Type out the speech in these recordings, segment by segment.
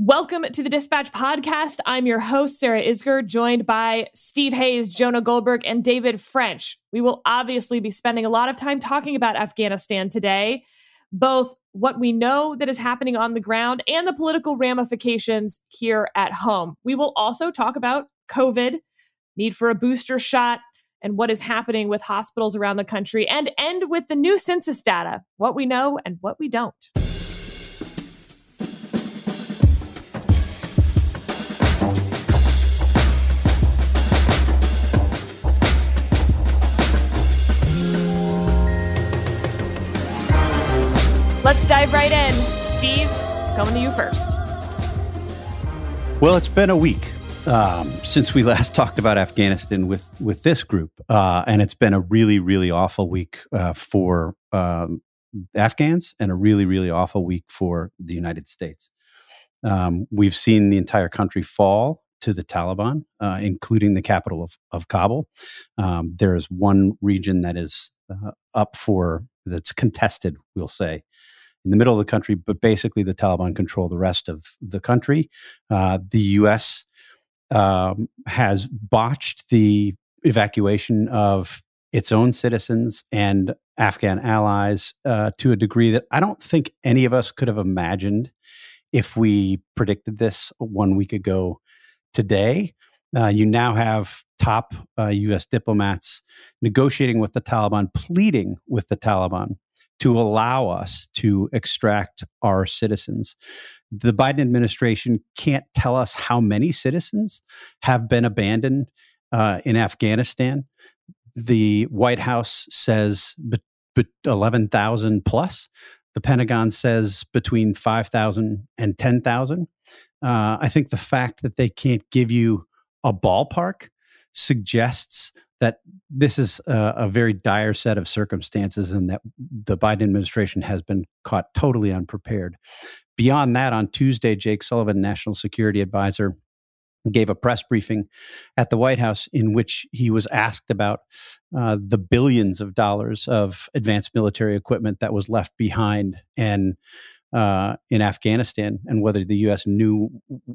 Welcome to the Dispatch Podcast. I'm your host, Sarah Isgur, joined by Steve Hayes, Jonah Goldberg, and David French. We will obviously be spending a lot of time talking about Afghanistan today, both what we know that is happening on the ground and the political ramifications here at home. We will also talk about COVID, need for a booster shot, and what is happening with hospitals around the country, and end with the new census data, what we know and what we don't. Dive right in. Steve, coming to you first. Well, it's been a week um, since we last talked about Afghanistan with with this group, uh, and it's been a really, really awful week uh, for um, Afghans and a really, really awful week for the United States. Um, we've seen the entire country fall to the Taliban, uh, including the capital of, of Kabul. Um, there is one region that is uh, up for that's contested, we'll say, in the middle of the country, but basically the Taliban control the rest of the country. Uh, the U.S. Um, has botched the evacuation of its own citizens and Afghan allies uh, to a degree that I don't think any of us could have imagined if we predicted this one week ago today. Uh, you now have top uh, U.S. diplomats negotiating with the Taliban, pleading with the Taliban to allow us to extract our citizens. The Biden administration can't tell us how many citizens have been abandoned uh, in Afghanistan. The White House says be- be- 11,000 plus. The Pentagon says between 5,000 and 10,000. Uh, I think the fact that they can't give you a ballpark suggests that this is a, a, very dire set of circumstances and that the Biden administration has been caught totally unprepared. Beyond that, on Tuesday, Jake Sullivan, National Security Advisor, gave a press briefing at the White House in which he was asked about uh, the billions of dollars of advanced military equipment that was left behind and uh, in Afghanistan and whether the U.S. knew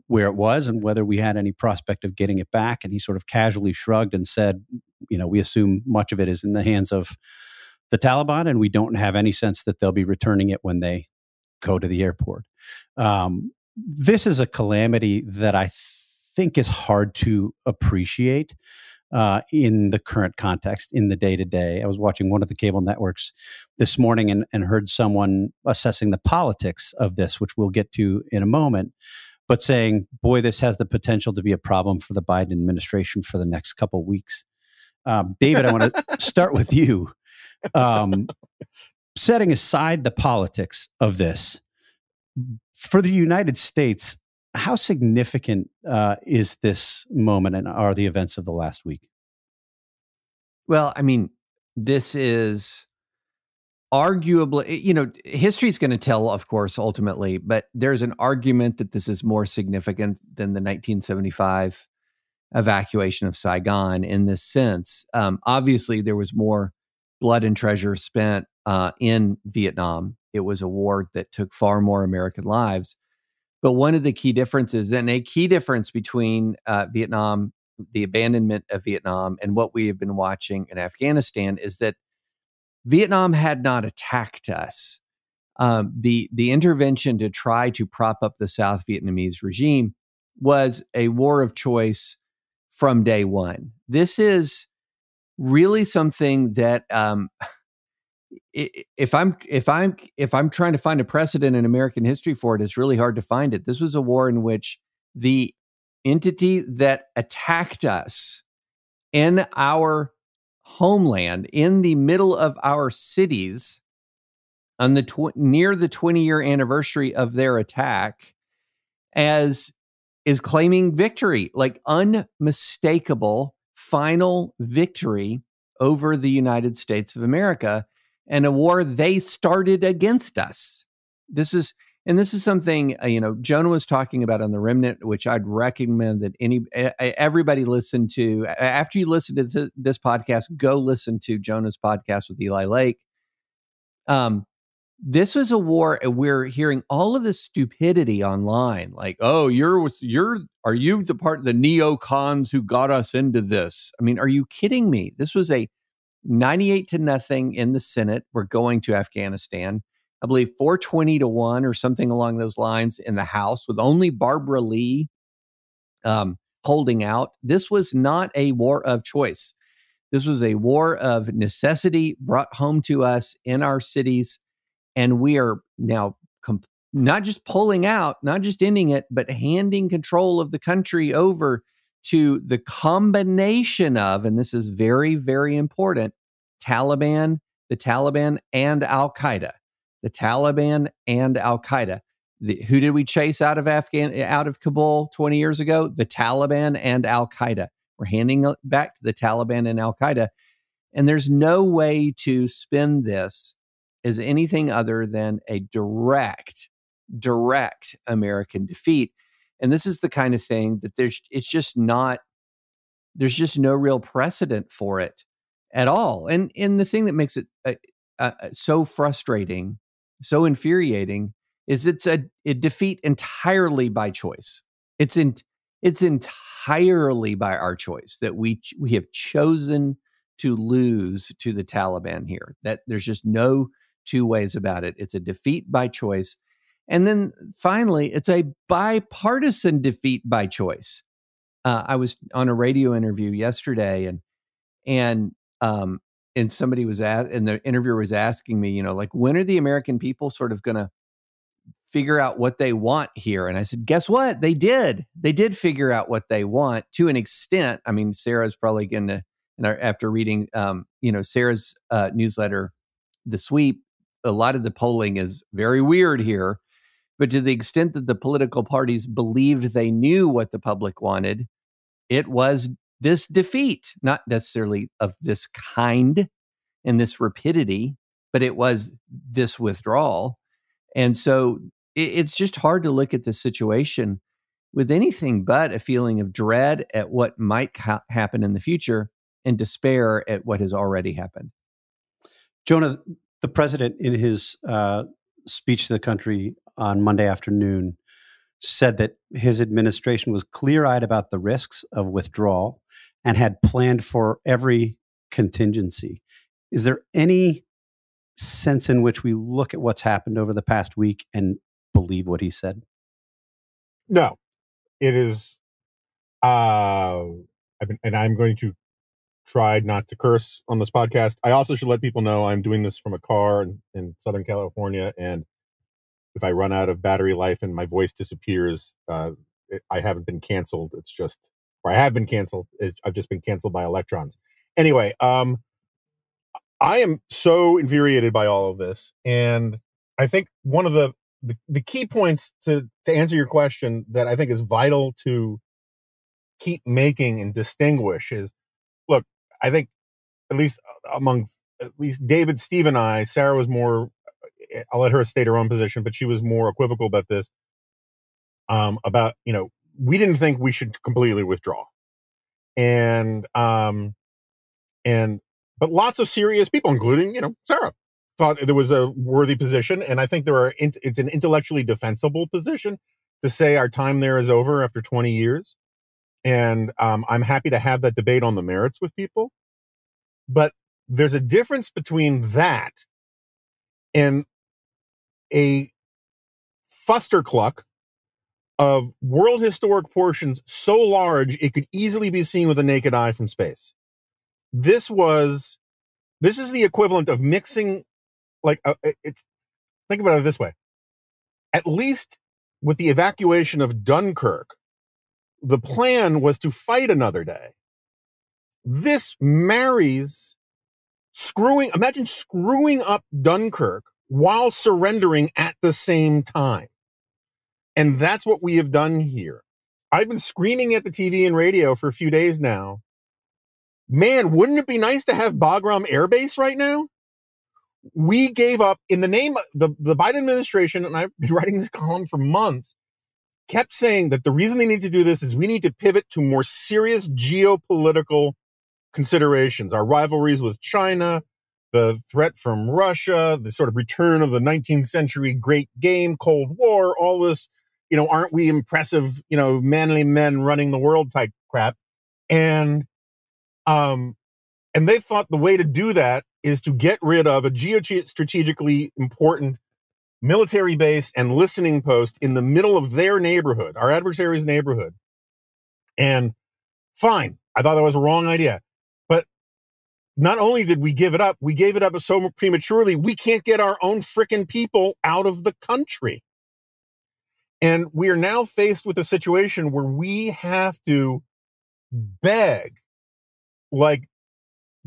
where it was and whether we had any prospect of getting it back. And he sort of casually shrugged and said, you know, we assume much of it is in the hands of the Taliban, and we don't have any sense that they'll be returning it when they go to the airport. Um, this is a calamity that I think is hard to appreciate uh, in the current context, in the day to day. I was watching one of the cable networks this morning and, and heard someone assessing the politics of this, which we'll get to in a moment, but saying, boy, this has the potential to be a problem for the Biden administration for the next couple weeks. Um, David, I want to start with you. Um, setting aside the politics of this, for the United States, how significant uh, is this moment and are the events of the last week? Well, I mean, this is arguably, you know, history is going to tell, of course, ultimately, but there's an argument that this is more significant than the 1975 evacuation of Saigon in this sense. Um, obviously, there was more blood and treasure spent uh, in Vietnam. It was a war that took far more American lives. But one of the key differences, and a key difference between uh, Vietnam, the abandonment of Vietnam, and what we have been watching in Afghanistan is that Vietnam had not attacked us. Um, the the intervention to try to prop up the South Vietnamese regime was a war of choice from day one. This is really something that um, if I'm if I'm if I'm trying to find a precedent in American history for it, it's really hard to find it. This was a war in which the entity that attacked us in our homeland, in the middle of our cities, on the tw- near the 20 year anniversary of their attack, as is claiming victory, like unmistakable final victory over the United States of America and a war they started against us. This is and this is something uh, you know Jonah was talking about on the remnant, which I'd recommend that any everybody listen to after you listen to this podcast. Go listen to Jonah's podcast with Eli Lake. Um, this was a war and we're hearing all of this stupidity online like oh you're you're are you the part of the neocons who got us into this? I mean are you kidding me? This was a 98 to nothing in the senate. We're going to afghanistan. I believe 420 to 1 or something along those lines in the house with only barbara lee um, holding out. This was not a war of choice. This was a war of necessity brought home to us in our cities and we are now comp- not just pulling out, not just ending it, but handing control of the country over to the combination of, and this is very, very important Taliban, the Taliban and Al Qaeda. The Taliban and Al Qaeda. who did we chase out of Afghan eh, out of Kabul 20 years ago? The Taliban and Al Qaeda. We're handing it back to the Taliban and Al Qaeda. And there's no way to spin this is anything other than a direct, direct American defeat. And this is the kind of thing that there's, it's just not, there's just no real precedent for it at all. And, and the thing that makes it uh, uh, uh so frustrating, so infuriating, is it's a, a defeat entirely by choice. It's in, it's entirely by our choice that we we have chosen to lose to the Taliban here. That there's just no two ways about it. It's a defeat by choice. And then finally, it's a bipartisan defeat by choice. Uh, I was on a radio interview yesterday, and and um, and somebody was at, and the interviewer was asking me, you know, like when are the American people sort of going to figure out what they want here? And I said, guess what? They did. They did figure out what they want to an extent. I mean, Sarah's probably going to, and after reading, um, you know, Sarah's uh, newsletter, the sweep, a lot of the polling is very weird here. But to the extent that the political parties believed they knew what the public wanted, it was this defeat, not necessarily of this kind and this rapidity, but it was this withdrawal. And so it, it's just hard to look at the situation with anything but a feeling of dread at what might ha- happen in the future and despair at what has already happened. Jonah, the president, in his uh, speech to the country on Monday afternoon, said that his administration was clear eyed about the risks of withdrawal and had planned for every contingency. Is there any sense in which we look at what's happened over the past week and believe what he said? No, it is. Uh, and I'm going to tried not to curse on this podcast. I also should let people know I'm doing this from a car in, in Southern California, and if I run out of battery life and my voice disappears, uh, it, I haven't been canceled. It's just, or I have been canceled. It, I've just been canceled by electrons. Anyway, um, I am so infuriated by all of this, and I think one of the the, the key points to to answer your question that I think is vital to keep making and distinguish is look I think at least among at least David, Steve, and I, Sarah was more. I'll let her state her own position, but she was more equivocal about this. Um, about you know, we didn't think we should completely withdraw, and um, and but lots of serious people, including you know Sarah, thought there was a worthy position, and I think there are. It's an intellectually defensible position to say our time there is over after 20 years. And um, I'm happy to have that debate on the merits with people. But there's a difference between that and a fustercluck of world historic portions so large it could easily be seen with a naked eye from space. This was, this is the equivalent of mixing, like, a, uh, it's, think about it this way. At least with the evacuation of Dunkirk, the plan was to fight another day. This marries screwing, imagine screwing up Dunkirk while surrendering at the same time. And that's what we have done here. I've been screaming at the TV and radio for a few days now. Man, wouldn't it be nice to have Bagram Air Base right now? We gave up in the name of the, the Biden administration, and I've been writing this column for months kept saying that the reason they need to do this is we need to pivot to more serious geopolitical considerations, our rivalries with China, the threat from Russia, the sort of return of the 19th century great game, Cold War, all this, you know, aren't we impressive, you know, manly men running the world type crap. And, um, and they thought the way to do that is to get rid of a geostrategically important military base and listening post in the middle of their neighborhood, our adversary's neighborhood. And fine, I thought that was a wrong idea. Not only did we give it up, we gave it up so prematurely, we can't get our own freaking people out of the country. And we are now faced with a situation where we have to beg, like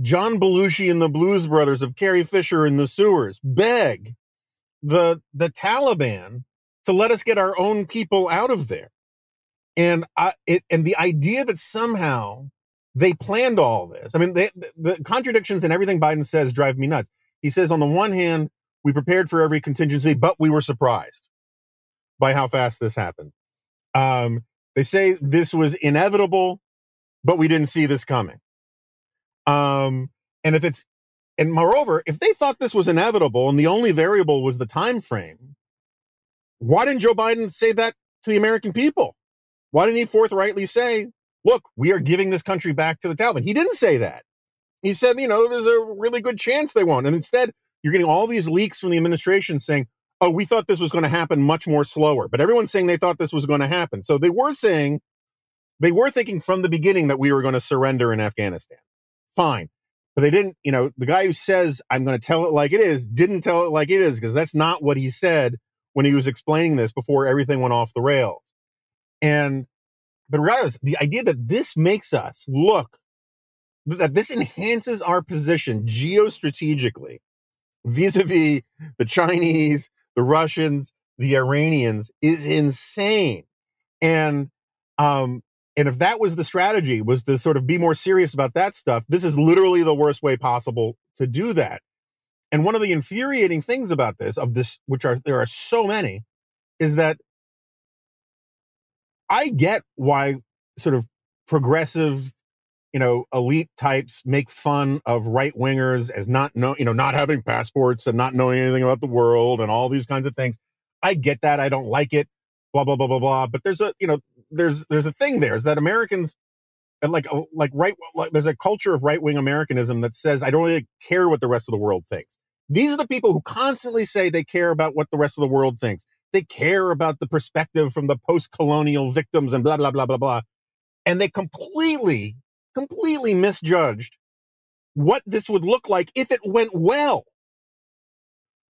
John Belushi and the Blues Brothers of Carrie Fisher in the sewers, beg the the Taliban to let us get our own people out of there. And I it and the idea that somehow they planned all this. I mean, they, the contradictions in everything Biden says drive me nuts. He says on the one hand, we prepared for every contingency, but we were surprised by how fast this happened. Um, they say this was inevitable, but we didn't see this coming. Um, and if it's and moreover, if they thought this was inevitable and the only variable was the time frame, why didn't Joe Biden say that to the American people? Why didn't he forthrightly say, look, we are giving this country back to the Taliban? He didn't say that. He said, you know, there's a really good chance they won't. And instead, you're getting all these leaks from the administration saying, oh, we thought this was going to happen much more slower. But everyone's saying they thought this was going to happen. So they were saying, they were thinking from the beginning that we were going to surrender in Afghanistan. Fine but they didn't, you know, the guy who says, I'm going to tell it like it is, didn't tell it like it is, because that's not what he said when he was explaining this before everything went off the rails. And, but regardless, the idea that this makes us look, that this enhances our position geostrategically vis a vis the Chinese, the Russians, the Iranians is insane. And, um, and if that was the strategy, was to sort of be more serious about that stuff, this is literally the worst way possible to do that. And one of the infuriating things about this, of this, which are there are so many, is that I get why sort of progressive, you know, elite types make fun of right wingers as not know, you know, not having passports and not knowing anything about the world and all these kinds of things. I get that. I don't like it. Blah blah blah blah blah. But there's a, you know, there's there's a thing there is that Americans like uh, like right like there's a culture of right wing Americanism that says I don't really care what the rest of the world thinks. These are the people who constantly say they care about what the rest of the world thinks. They care about the perspective from the post colonial victims and blah blah blah blah blah, and they completely completely misjudged what this would look like if it went well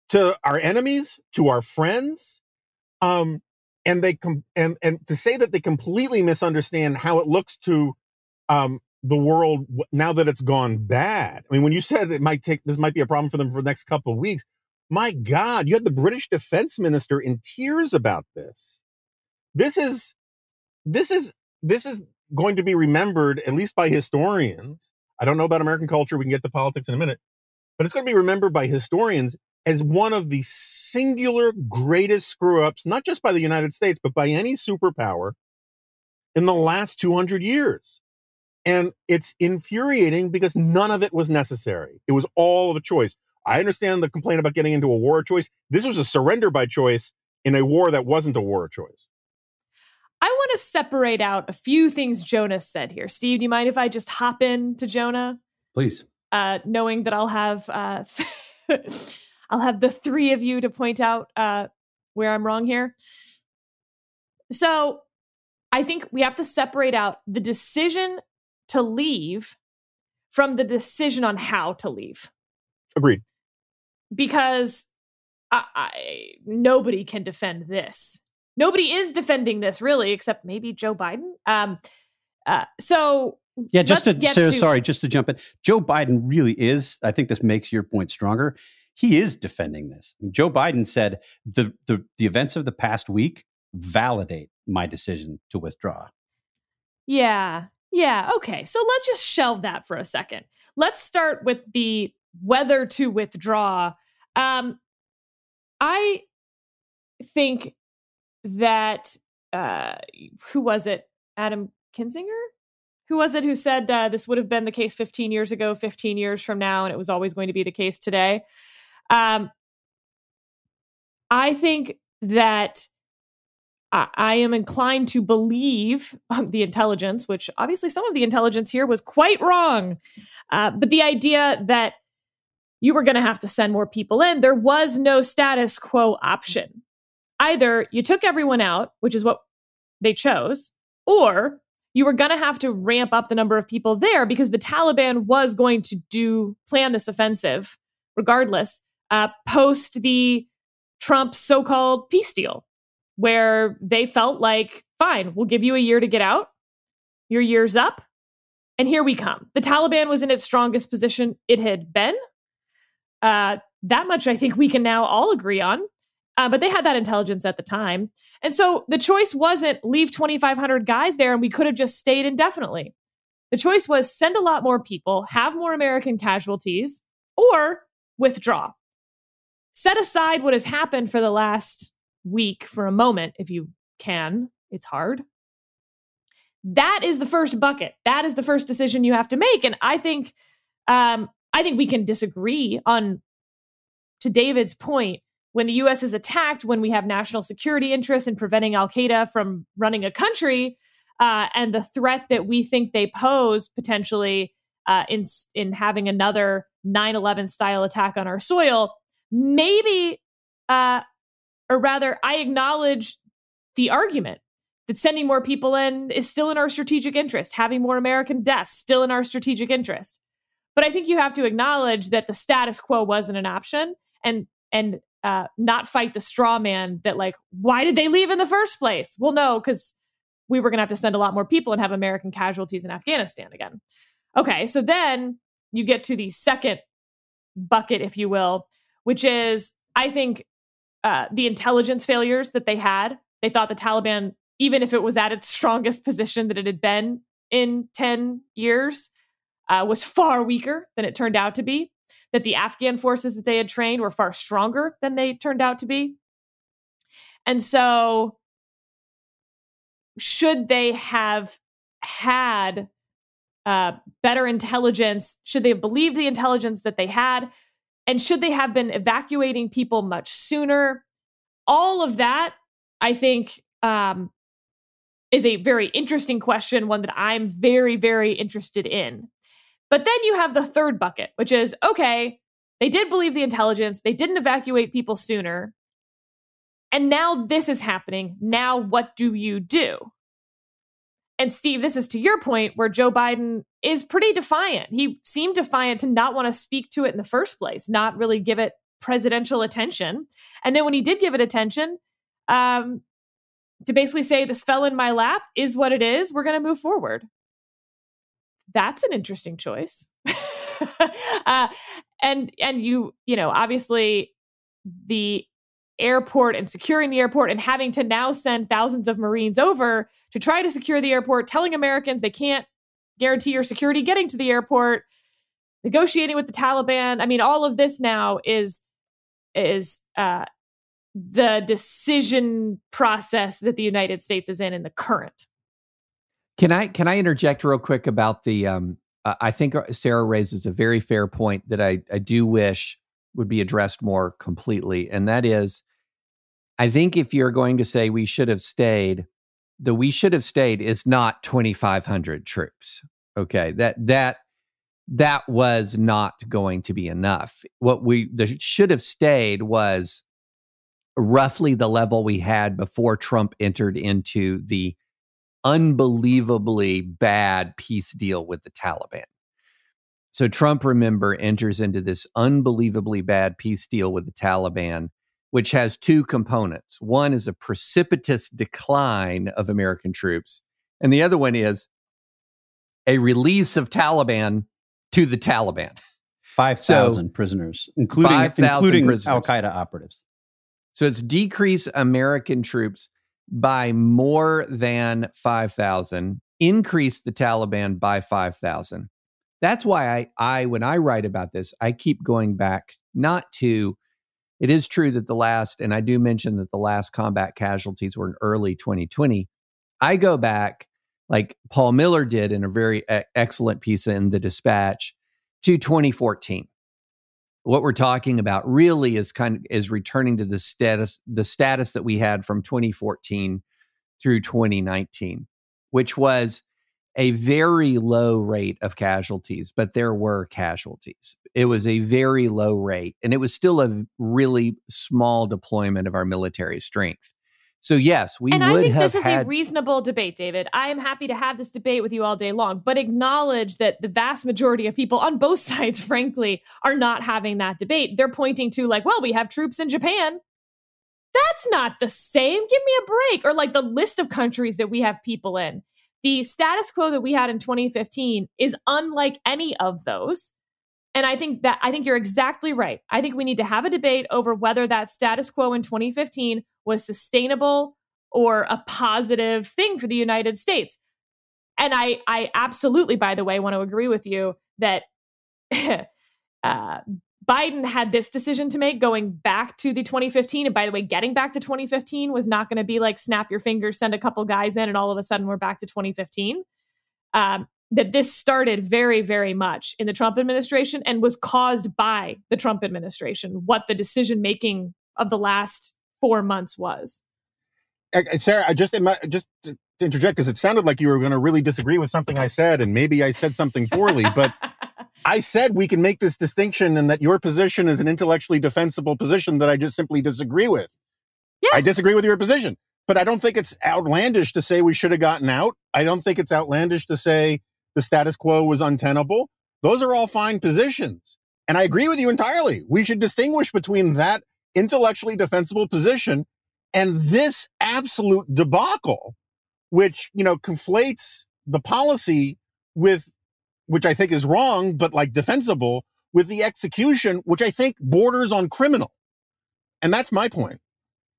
to our enemies, to our friends. Um, and they com- and and to say that they completely misunderstand how it looks to um, the world now that it's gone bad. I mean, when you said it might take this might be a problem for them for the next couple of weeks, my God, you had the British defense minister in tears about this. This is this is this is going to be remembered at least by historians. I don't know about American culture. We can get to politics in a minute, but it's going to be remembered by historians as one of the singular greatest screw ups, not just by the United States, but by any superpower in the last 200 years. And it's infuriating because none of it was necessary. It was all of a choice. I understand the complaint about getting into a war of choice. This was a surrender by choice in a war that wasn't a war of choice. I want to separate out a few things Jonah said here. Steve, do you mind if I just hop in to Jonah? Please. Uh, knowing that I'll have uh, I'll have the three of you to point out uh, where I'm wrong here. So I think we have to separate out the decision to leave from the decision on how to leave. Agreed. Because I, I, nobody can defend this. Nobody is defending this really, except maybe Joe Biden. Um, uh, so yeah, just to, so, to sorry, just to jump in, Joe Biden really is. I think this makes your point stronger he is defending this. Joe Biden said the, the, the events of the past week validate my decision to withdraw. Yeah. Yeah. Okay. So let's just shelve that for a second. Let's start with the whether to withdraw. Um, I think that uh, who was it? Adam Kinzinger? who was it who said uh, this would have been the case 15 years ago, 15 years from now, and it was always going to be the case today? Um, I think that I, I am inclined to believe the intelligence, which obviously some of the intelligence here was quite wrong. Uh, but the idea that you were going to have to send more people in, there was no status quo option. Either you took everyone out, which is what they chose, or you were going to have to ramp up the number of people there because the Taliban was going to do plan this offensive regardless uh, post the Trump so-called peace deal where they felt like fine we'll give you a year to get out. Your year's up. And here we come. The Taliban was in its strongest position it had been uh, that much I think we can now all agree on uh, but they had that intelligence at the time. And so the choice wasn't leave 2,500 guys there and we could have just stayed indefinitely. The choice was send a lot more people, have more American casualties, or withdraw. Set aside what has happened for the last week for a moment, if you can. It's hard. That is the first bucket. That is the first decision you have to make. And I think, um, I think we can disagree on, to David's point, when the US is attacked, when we have national security interests in preventing Al Qaeda from running a country, uh, and the threat that we think they pose potentially uh, in in having another 9/11 style attack on our soil, maybe, uh, or rather, I acknowledge the argument that sending more people in is still in our strategic interest, having more American deaths still in our strategic interest. But I think you have to acknowledge that the status quo wasn't an option, and and uh, not fight the straw man that like why did they leave in the first place? Well no because we were going to have to send a lot more people and have american casualties in afghanistan again. Okay so then you get to the second bucket if you will which is i think uh, the intelligence failures that they had. They thought the taliban even if it was at its strongest position that it had been in 10 years uh, was far weaker than it turned out to be that the Afghan forces that they had trained were far stronger than they turned out to be. And so, should they have had uh, better intelligence? Should they have believed the intelligence that they had? And should they have been evacuating people much sooner? All of that, I think, um, is a very interesting question, one that I'm very, very interested in. But then you have the third bucket, which is okay, they did believe the intelligence, they didn't evacuate people sooner. And now this is happening. Now, what do you do? And Steve, this is to your point where Joe Biden is pretty defiant. He seemed defiant to not want to speak to it in the first place, not really give it presidential attention. And then when he did give it attention, um, to basically say this fell in my lap is what it is, we're going to move forward that's an interesting choice. uh, and and you you know obviously the airport and securing the airport and having to now send thousands of Marines over to try to secure the airport, telling Americans they can't guarantee your security getting to the airport, negotiating with the Taliban. I mean, all of this now is is uh, the decision process that the United States is in in the current. Can I can I interject real quick about the? Um, uh, I think Sarah raises a very fair point that I I do wish would be addressed more completely, and that is, I think if you're going to say we should have stayed, the we should have stayed is not 2,500 troops. Okay, that that that was not going to be enough. What we the should have stayed was roughly the level we had before Trump entered into the unbelievably bad peace deal with the Taliban. So Trump, remember, enters into this unbelievably bad peace deal with the Taliban, which has two components. One is a precipitous decline of American troops, and the other one is a release of Taliban to the Taliban. 5,000 so, prisoners, including, 5, including Al Qaeda operatives. So it's decrease American troops by more than 5,000, increase the Taliban by 5,000. That's why I, I, when I write about this, I keep going back not to, it is true that the last, and I do mention that the last combat casualties were in early 2020. I go back like Paul Miller did in a very excellent piece in the Dispatch, to 2014. What we're talking about really is kind of is returning to the status the status that we had from 2014 through 2019, which was a very low rate of casualties, but there were casualties. It was a very low rate, and it was still a really small deployment of our military strength. So yes, we and I think this is had, a reasonable debate, David. I am happy to have this debate with you all day long, but acknowledge that the vast majority of people on both sides, frankly, are not having that debate. They're pointing to like, well, we have troops in Japan. That's not the same. Give me a break. Or like the list of countries that we have people in. The status quo that we had in 2015 is unlike any of those. And I think that I think you're exactly right. I think we need to have a debate over whether that status quo in 2015 was sustainable or a positive thing for the United States. And I I absolutely by the way want to agree with you that uh, Biden had this decision to make going back to the 2015. And by the way, getting back to 2015 was not going to be like snap your fingers, send a couple guys in, and all of a sudden we're back to 2015. Um, that this started very, very much in the Trump administration and was caused by the Trump administration, what the decision making of the last four months was. Sarah, I just just to interject because it sounded like you were going to really disagree with something I said, and maybe I said something poorly, but I said we can make this distinction and that your position is an intellectually defensible position that I just simply disagree with. Yeah. I disagree with your position, but I don't think it's outlandish to say we should have gotten out. I don't think it's outlandish to say the status quo was untenable. Those are all fine positions. And I agree with you entirely. We should distinguish between that intellectually defensible position and this absolute debacle, which, you know, conflates the policy with which I think is wrong, but like defensible with the execution, which I think borders on criminal. And that's my point.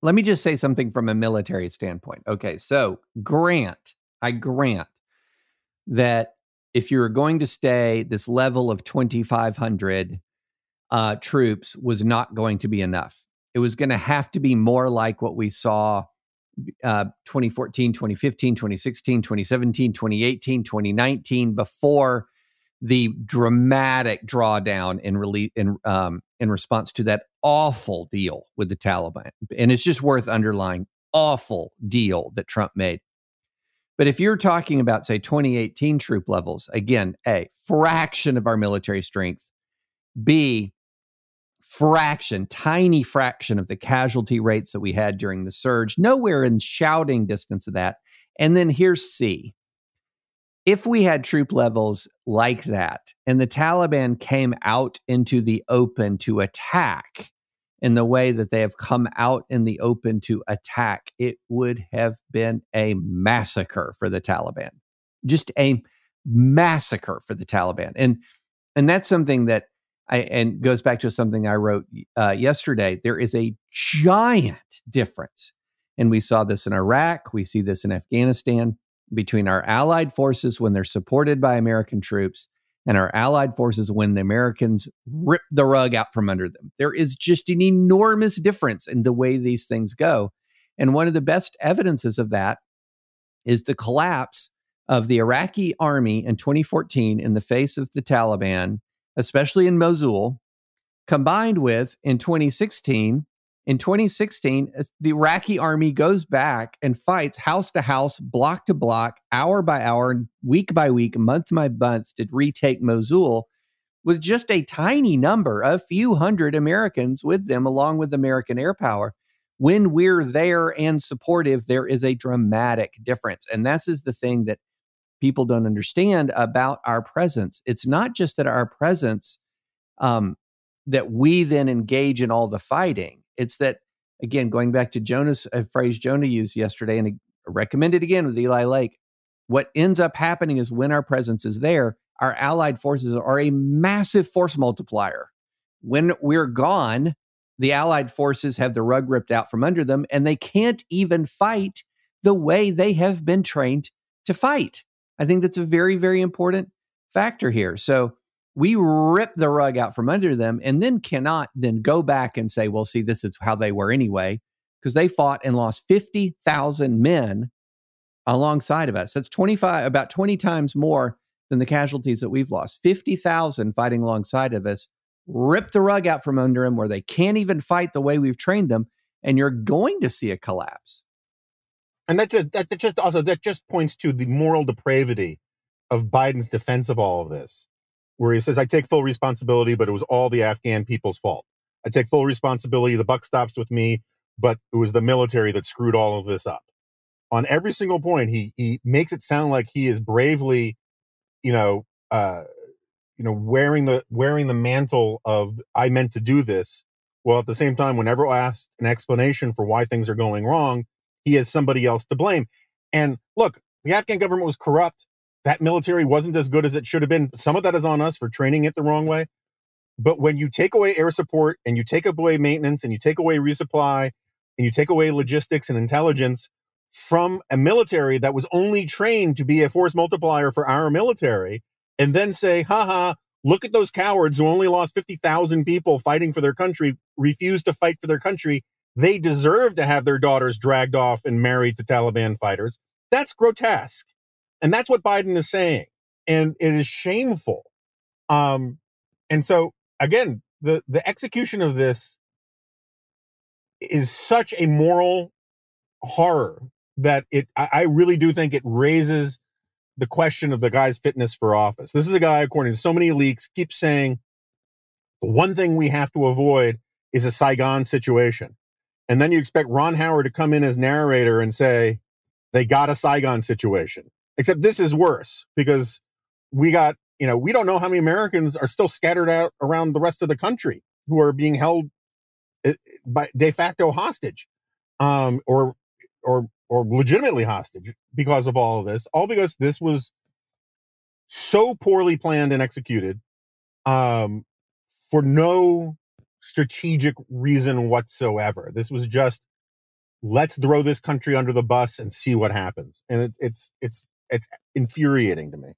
Let me just say something from a military standpoint. Okay, so grant, I grant that if you're going to stay, this level of 2,500 uh, troops was not going to be enough. It was going to have to be more like what we saw uh, 2014, 2015, 2016, 2017, 2018, 2019 before the dramatic drawdown in rele- in um, in response to that awful deal with the Taliban, and it's just worth underlining awful deal that Trump made. But if you're talking about say 2018 troop levels, again, a fraction of our military strength, b fraction, tiny fraction of the casualty rates that we had during the surge, nowhere in shouting distance of that. And then here's C if we had troop levels like that and the Taliban came out into the open to attack in the way that they have come out in the open to attack, it would have been a massacre for the Taliban. Just a massacre for the Taliban. And and that's something that I and goes back to something I wrote uh, yesterday. There is a giant difference, and we saw this in Iraq. We see this in Afghanistan between our allied forces when they're supported by American troops and our allied forces when the Americans rip the rug out from under them. There is just an enormous difference in the way these things go. And one of the best evidences of that is the collapse of the Iraqi army in 2014 in the face of the Taliban, especially in Mosul, combined with in 2016 in 2016, the Iraqi army goes back and fights house to house, block to block, hour by hour, week by week, month by month to retake Mosul with just a tiny number, a few hundred Americans with them, along with American air power. When we're there and supportive, there is a dramatic difference. And this is the thing that people don't understand about our presence. It's not just that our presence, um, that we then engage in all the fighting it's that, again, going back to Jonah's a phrase Jonah used yesterday and I recommend it again with Eli Lake. What ends up happening is when our presence is there, our allied forces are a massive force multiplier. When we're gone, the allied forces have the rug ripped out from under them and they can't even fight the way they have been trained to fight. I think that's a very, very important factor here. So we rip the rug out from under them and then cannot then go back and say, well, see, this is how they were anyway, because they fought and lost 50,000 men alongside of us. That's 25, about 20 times more than the casualties that we've lost. 50,000 fighting alongside of us. Rip the rug out from under them where they can't even fight the way we've trained them. And you're going to see a collapse. And that just, that just also that just points to the moral depravity of Biden's defense of all of this, where he says, "I take full responsibility, but it was all the Afghan people's fault. I take full responsibility. The buck stops with me, but it was the military that screwed all of this up." On every single point, he he makes it sound like he is bravely, you know, uh, you know, wearing the wearing the mantle of "I meant to do this." Well, at the same time, whenever asked an explanation for why things are going wrong, he has somebody else to blame. And look, the Afghan government was corrupt. That military wasn't as good as it should have been. Some of that is on us for training it the wrong way. But when you take away air support and you take away maintenance and you take away resupply and you take away logistics and intelligence from a military that was only trained to be a force multiplier for our military, and then say, haha, look at those cowards who only lost 50,000 people fighting for their country, refused to fight for their country, they deserve to have their daughters dragged off and married to Taliban fighters. That's grotesque. And that's what Biden is saying. And it is shameful. Um, and so again, the, the execution of this is such a moral horror that it, I, I really do think it raises the question of the guy's fitness for office. This is a guy, according to so many leaks, keeps saying the one thing we have to avoid is a Saigon situation. And then you expect Ron Howard to come in as narrator and say, they got a Saigon situation. Except this is worse because we got, you know, we don't know how many Americans are still scattered out around the rest of the country who are being held eh, by de facto hostage, um, or, or, or legitimately hostage because of all of this, all because this was so poorly planned and executed, um, for no strategic reason whatsoever. This was just let's throw this country under the bus and see what happens. And it, it's it's it's infuriating to me.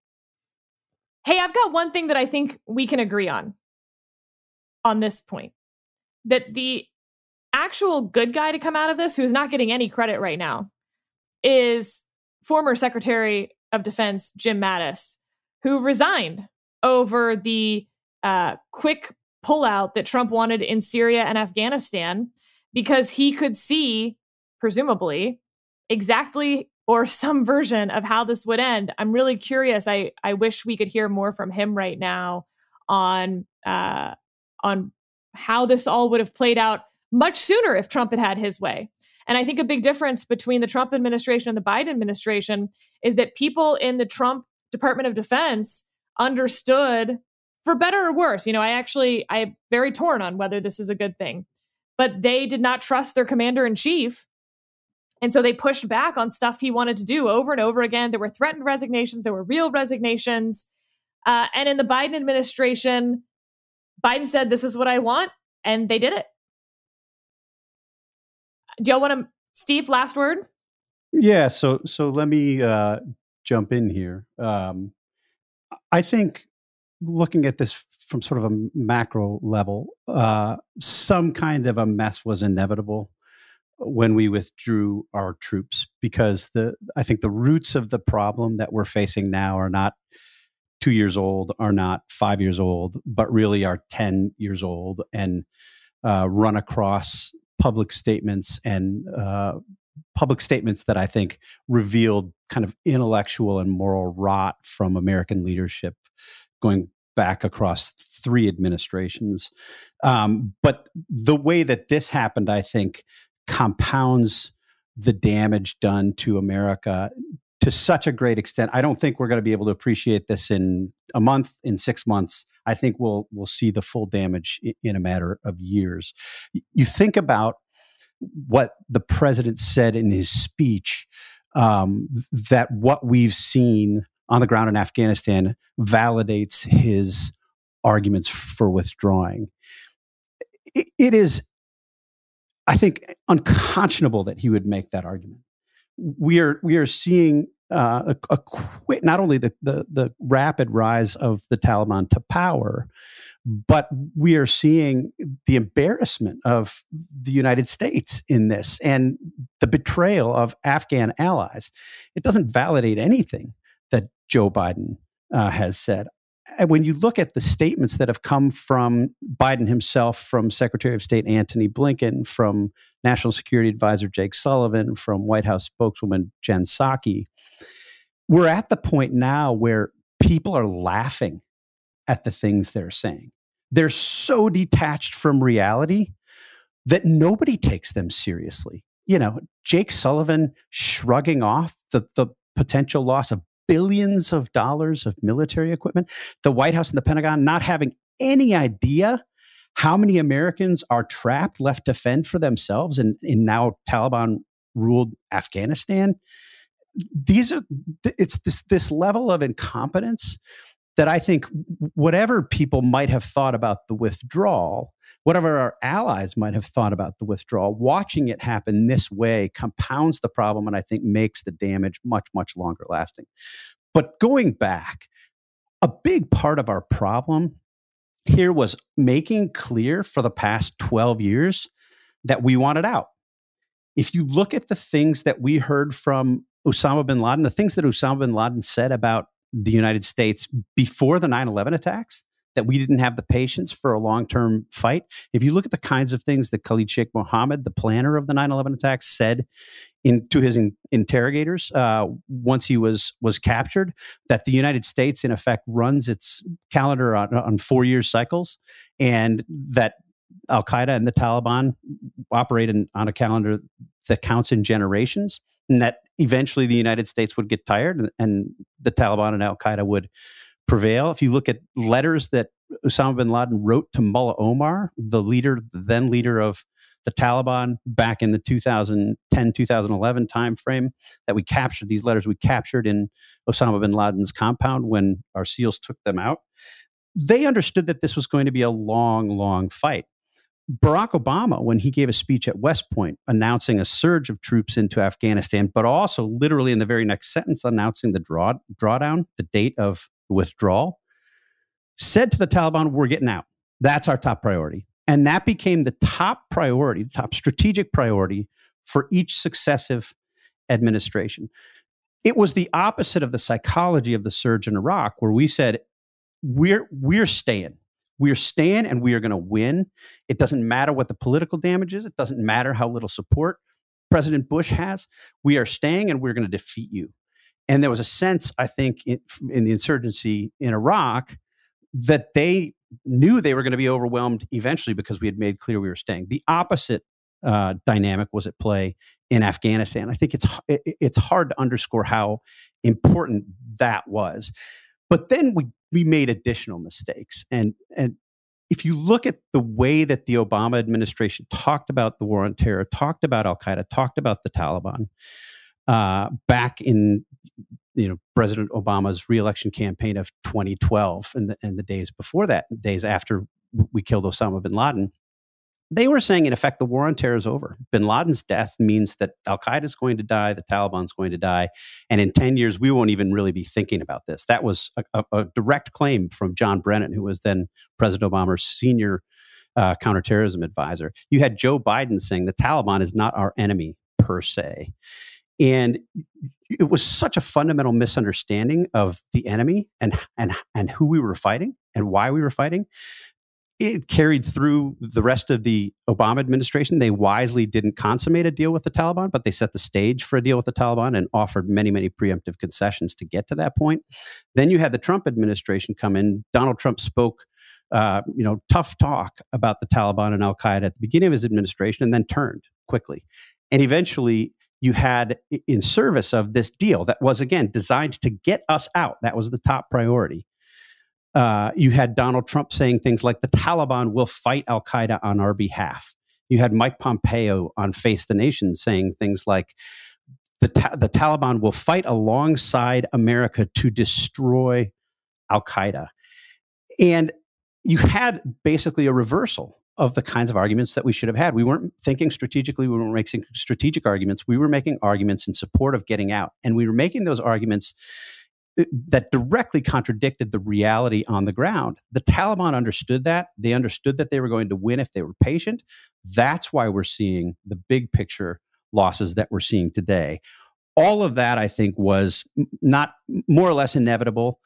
Hey, I've got one thing that I think we can agree on on this point. That the actual good guy to come out of this, who is not getting any credit right now, is former Secretary of Defense Jim Mattis, who resigned over the uh, quick pullout that Trump wanted in Syria and Afghanistan because he could see, presumably, exactly or some version of how this would end. I'm really curious. I I wish we could hear more from him right now on uh, on how this all would have played out much sooner if Trump had had his way. And I think a big difference between the Trump administration and the Biden administration is that people in the Trump Department of Defense understood for better or worse. You know, I actually I'm very torn on whether this is a good thing. But they did not trust their commander in chief. And so they pushed back on stuff he wanted to do over and over again. There were threatened resignations, there were real resignations. Uh, and in the Biden administration, Biden said, This is what I want. And they did it. Do y'all want to, Steve, last word? Yeah. So, so let me uh, jump in here. Um, I think looking at this from sort of a macro level, uh, some kind of a mess was inevitable when we withdrew our troops because the I think the roots of the problem that we're facing now are not two years old, are not five years old, but really are ten years old and uh, run across public statements and uh, public statements that I think revealed kind of intellectual and moral rot from American leadership going back across three administrations. Um, but the way that this happened, I think, compounds the damage done to America to such a great extent. I don't think we're going to be able to appreciate this in a month, in six months. I think we'll we'll see the full damage in a matter of years. You think about what the president said in his speech um, that what we've seen on the ground in Afghanistan validates his arguments for withdrawing. it, it is, I think, unconscionable that he would make that argument. We are we are seeing uh, a, a, not only the, the, the rapid rise of the Taliban to power, but we are seeing the embarrassment of the United States in this and the betrayal of Afghan allies. It doesn't validate anything that Joe Biden uh, has said. And when you look at the statements that have come from Biden himself, from Secretary of State Antony Blinken, from National Security Advisor Jake Sullivan, from White House spokeswoman Jen Psaki, we're at the point now where people are laughing at the things they're saying. They're so detached from reality that nobody takes them seriously. You know, Jake Sullivan shrugging off the, the potential loss of billions of dollars of military equipment, the White House and the Pentagon not having any idea how many Americans are trapped, left to fend for themselves in, in now Taliban ruled Afghanistan. These are it's this this level of incompetence that I think whatever people might have thought about the withdrawal, whatever our allies might have thought about the withdrawal, watching it happen this way compounds the problem and I think makes the damage much, much longer lasting. But going back, a big part of our problem here was making clear for the past 12 years that we wanted out. If you look at the things that we heard from Osama bin Laden, the things that Osama bin Laden said about the United States before the 9 11 attacks, that we didn't have the patience for a long term fight. If you look at the kinds of things that Khalid Sheikh Mohammed, the planner of the 9 11 attacks, said in, to his in, interrogators uh, once he was was captured, that the United States, in effect, runs its calendar on, on four year cycles, and that Al Qaeda and the Taliban operate in, on a calendar that counts in generations and that eventually the United States would get tired and, and the Taliban and Al Qaeda would prevail. If you look at letters that Osama bin Laden wrote to Mullah Omar, the leader, the then leader of the Taliban back in the 2010 2011 timeframe, that we captured these letters we captured in Osama bin Laden's compound when our SEALs took them out. They understood that this was going to be a long, long fight. Barack Obama, when he gave a speech at West Point announcing a surge of troops into Afghanistan, but also literally in the very next sentence announcing the draw, drawdown, the date of withdrawal, said to the Taliban, We're getting out. That's our top priority. And that became the top priority, the top strategic priority for each successive administration. It was the opposite of the psychology of the surge in Iraq, where we said, We're, we're staying we are staying and we are going to win. It doesn't matter what the political damage is. It doesn't matter how little support President Bush has. We are staying and we're going to defeat you. And there was a sense, I think, in, in the insurgency in Iraq that they knew they were going to be overwhelmed eventually because we had made clear we were staying. The opposite uh, dynamic was at play in Afghanistan. I think it's it's hard to underscore how important that was. But then we we made additional mistakes. And and if you look at the way that the Obama administration talked about the war on terror, talked about Al Qaeda, talked about the Taliban, uh, back in you know President Obama's reelection campaign of 2012 and the, and the days before that, days after we killed Osama bin Laden, they were saying, in effect, the war on terror is over. Bin Laden's death means that Al Qaeda is going to die, the Taliban's going to die, and in 10 years, we won't even really be thinking about this. That was a, a, a direct claim from John Brennan, who was then President Obama's senior uh, counterterrorism advisor. You had Joe Biden saying the Taliban is not our enemy per se. And it was such a fundamental misunderstanding of the enemy and, and, and who we were fighting and why we were fighting it carried through the rest of the Obama administration. They wisely didn't consummate a deal with the Taliban, but they set the stage for a deal with the Taliban and offered many, many preemptive concessions to get to that point. Then you had the Trump administration come in. Donald Trump spoke, uh, you know, tough talk about the Taliban and Al Qaeda at the beginning of his administration, and then turned quickly. And eventually, you had in service of this deal that was again designed to get us out. That was the top priority uh, you had Donald Trump saying things like the Taliban will fight Al Qaeda on our behalf. You had Mike Pompeo on Face the Nation saying things like the, ta- the Taliban will fight alongside America to destroy Al Qaeda. And you had basically a reversal of the kinds of arguments that we should have had. We weren't thinking strategically, we weren't making strategic arguments. We were making arguments in support of getting out. And we were making those arguments that directly contradicted the reality on the ground. The Taliban understood that. They understood that they were going to win if they were patient. That's why we're seeing the big picture losses that we're seeing today. All of that, I think, was not more or less inevitable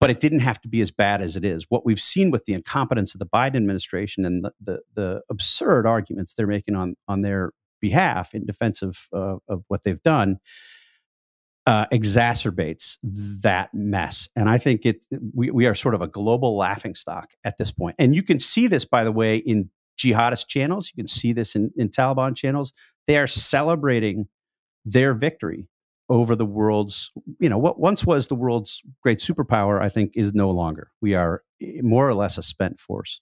but it didn't have to be as bad as it is. What we've seen with the incompetence of the Biden administration and the, the, the absurd arguments they're making on, on their behalf in defense of, uh, of what they've done uh, exacerbates that mess. And I think it we, we are sort of a global laughing stock at this point. And you can see this, by the way, in jihadist channels. You can see this in, in Taliban channels. They are celebrating their victory over the world's, you know, what once was the world's great superpower, I think is no longer. We are eh, more or less a spent force.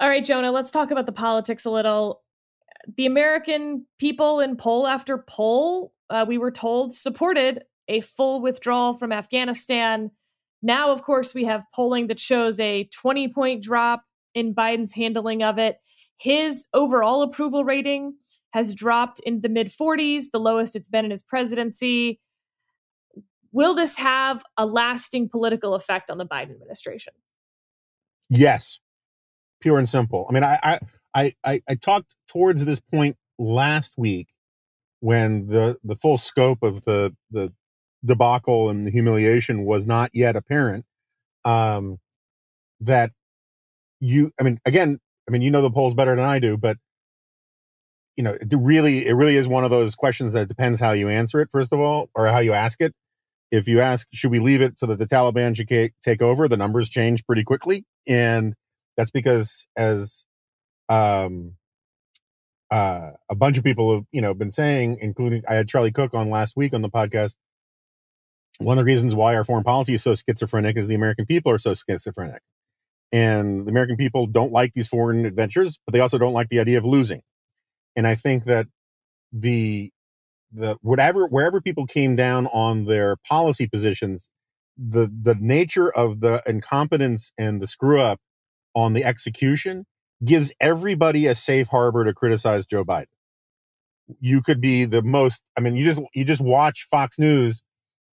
All right, Jonah, let's talk about the politics a little. The American people in poll after poll, uh, we were told, supported a full withdrawal from Afghanistan. Now, of course, we have polling that shows a 20 point drop in Biden's handling of it. His overall approval rating has dropped in the mid 40s, the lowest it's been in his presidency. Will this have a lasting political effect on the Biden administration? Yes, pure and simple. I mean, I I I, I talked towards this point last week when the the full scope of the the debacle and the humiliation was not yet apparent. Um, that you, I mean, again, I mean, you know the polls better than I do, but you know, it really, it really is one of those questions that depends how you answer it, first of all, or how you ask it. If you ask, should we leave it so that the Taliban should take over, the numbers change pretty quickly. And that's because as, um, uh, a bunch of people have, you know, been saying, including I had Charlie Cook on last week on the podcast. One of the reasons why our foreign policy is so schizophrenic is the American people are so schizophrenic. And the American people don't like these foreign adventures, but they also don't like the idea of losing and I think that the the whatever wherever people came down on their policy positions, the the nature of the incompetence and the screw up on the execution gives everybody a safe harbor to criticize Joe Biden. You could be the most I mean you just you just watch Fox News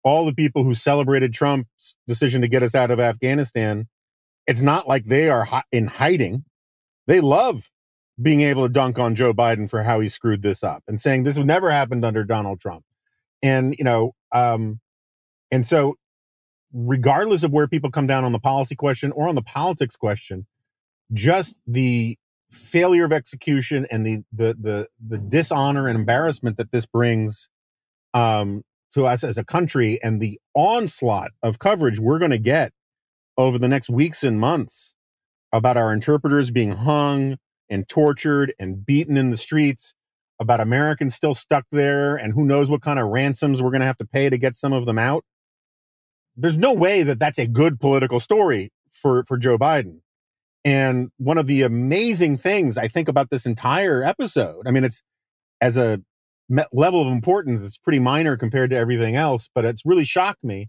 all the people who celebrated Trump's decision to get us out of Afghanistan it's not like they are in hiding. They love being able to dunk on Joe Biden for how he screwed this up and saying this would never happened under Donald Trump. And, you know, um, and so regardless of where people come down on the policy question or on the politics question, just the failure of execution and the the the, the dishonor and embarrassment that this brings um, to us as a country and the onslaught of coverage we're going to get over the next weeks and months about our interpreters being hung, and tortured and beaten in the streets, about Americans still stuck there, and who knows what kind of ransoms we're going to have to pay to get some of them out. There's no way that that's a good political story for, for Joe Biden. And one of the amazing things I think about this entire episode, I mean, it's as a level of importance, it's pretty minor compared to everything else, but it's really shocked me,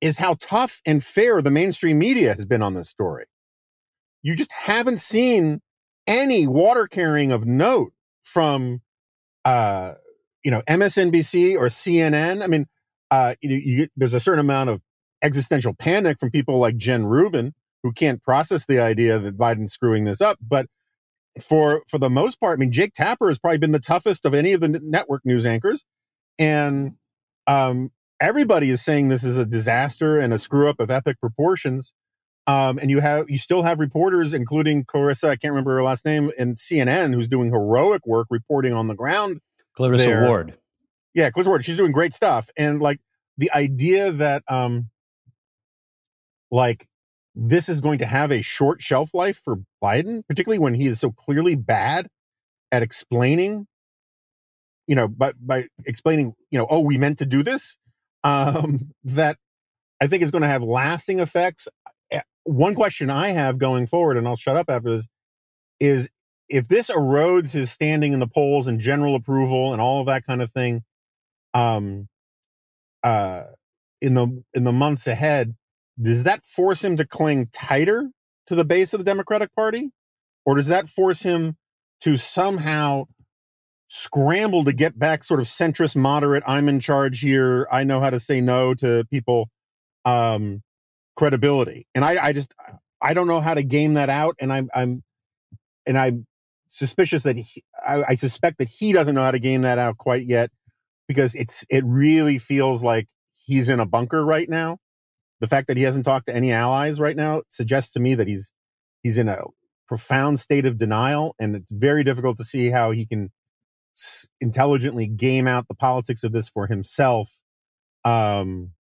is how tough and fair the mainstream media has been on this story. You just haven't seen any water carrying of note from uh you know MSNBC or CNN. I mean, uh you, you, there's a certain amount of existential panic from people like Jen Rubin who can't process the idea that Biden's screwing this up, but for for the most part, I mean, Jake Tapper has probably been the toughest of any of the network news anchors, and um, everybody is saying this is a disaster and a screw up of epic proportions. Um, and you have you still have reporters, including Clarissa, I can't remember her last name, in CNN, who's doing heroic work reporting on the ground. Clarissa there. Ward. Yeah, Clarissa Ward. She's doing great stuff. And like the idea that um like this is going to have a short shelf life for Biden, particularly when he is so clearly bad at explaining, you know, by by explaining, you know, oh, we meant to do this. Um, that I think is going to have lasting effects one question I have going forward, and I'll shut up after this, is if this erodes his standing in the polls and general approval and all of that kind of thing, um, uh, in the in the months ahead, does that force him to cling tighter to the base of the Democratic Party? Or does that force him to somehow scramble to get back sort of centrist moderate i'm in charge here. I know how to say no to people um credibility? And i i just i don't know how to game that out and i'm i'm and i'm suspicious that he, I, I suspect that he doesn't know how to game that out quite yet because it's it really feels like he's in a bunker right now the fact that he hasn't talked to any allies right now suggests to me that he's he's in a profound state of denial and it's very difficult to see how he can intelligently game out the politics of this for himself um,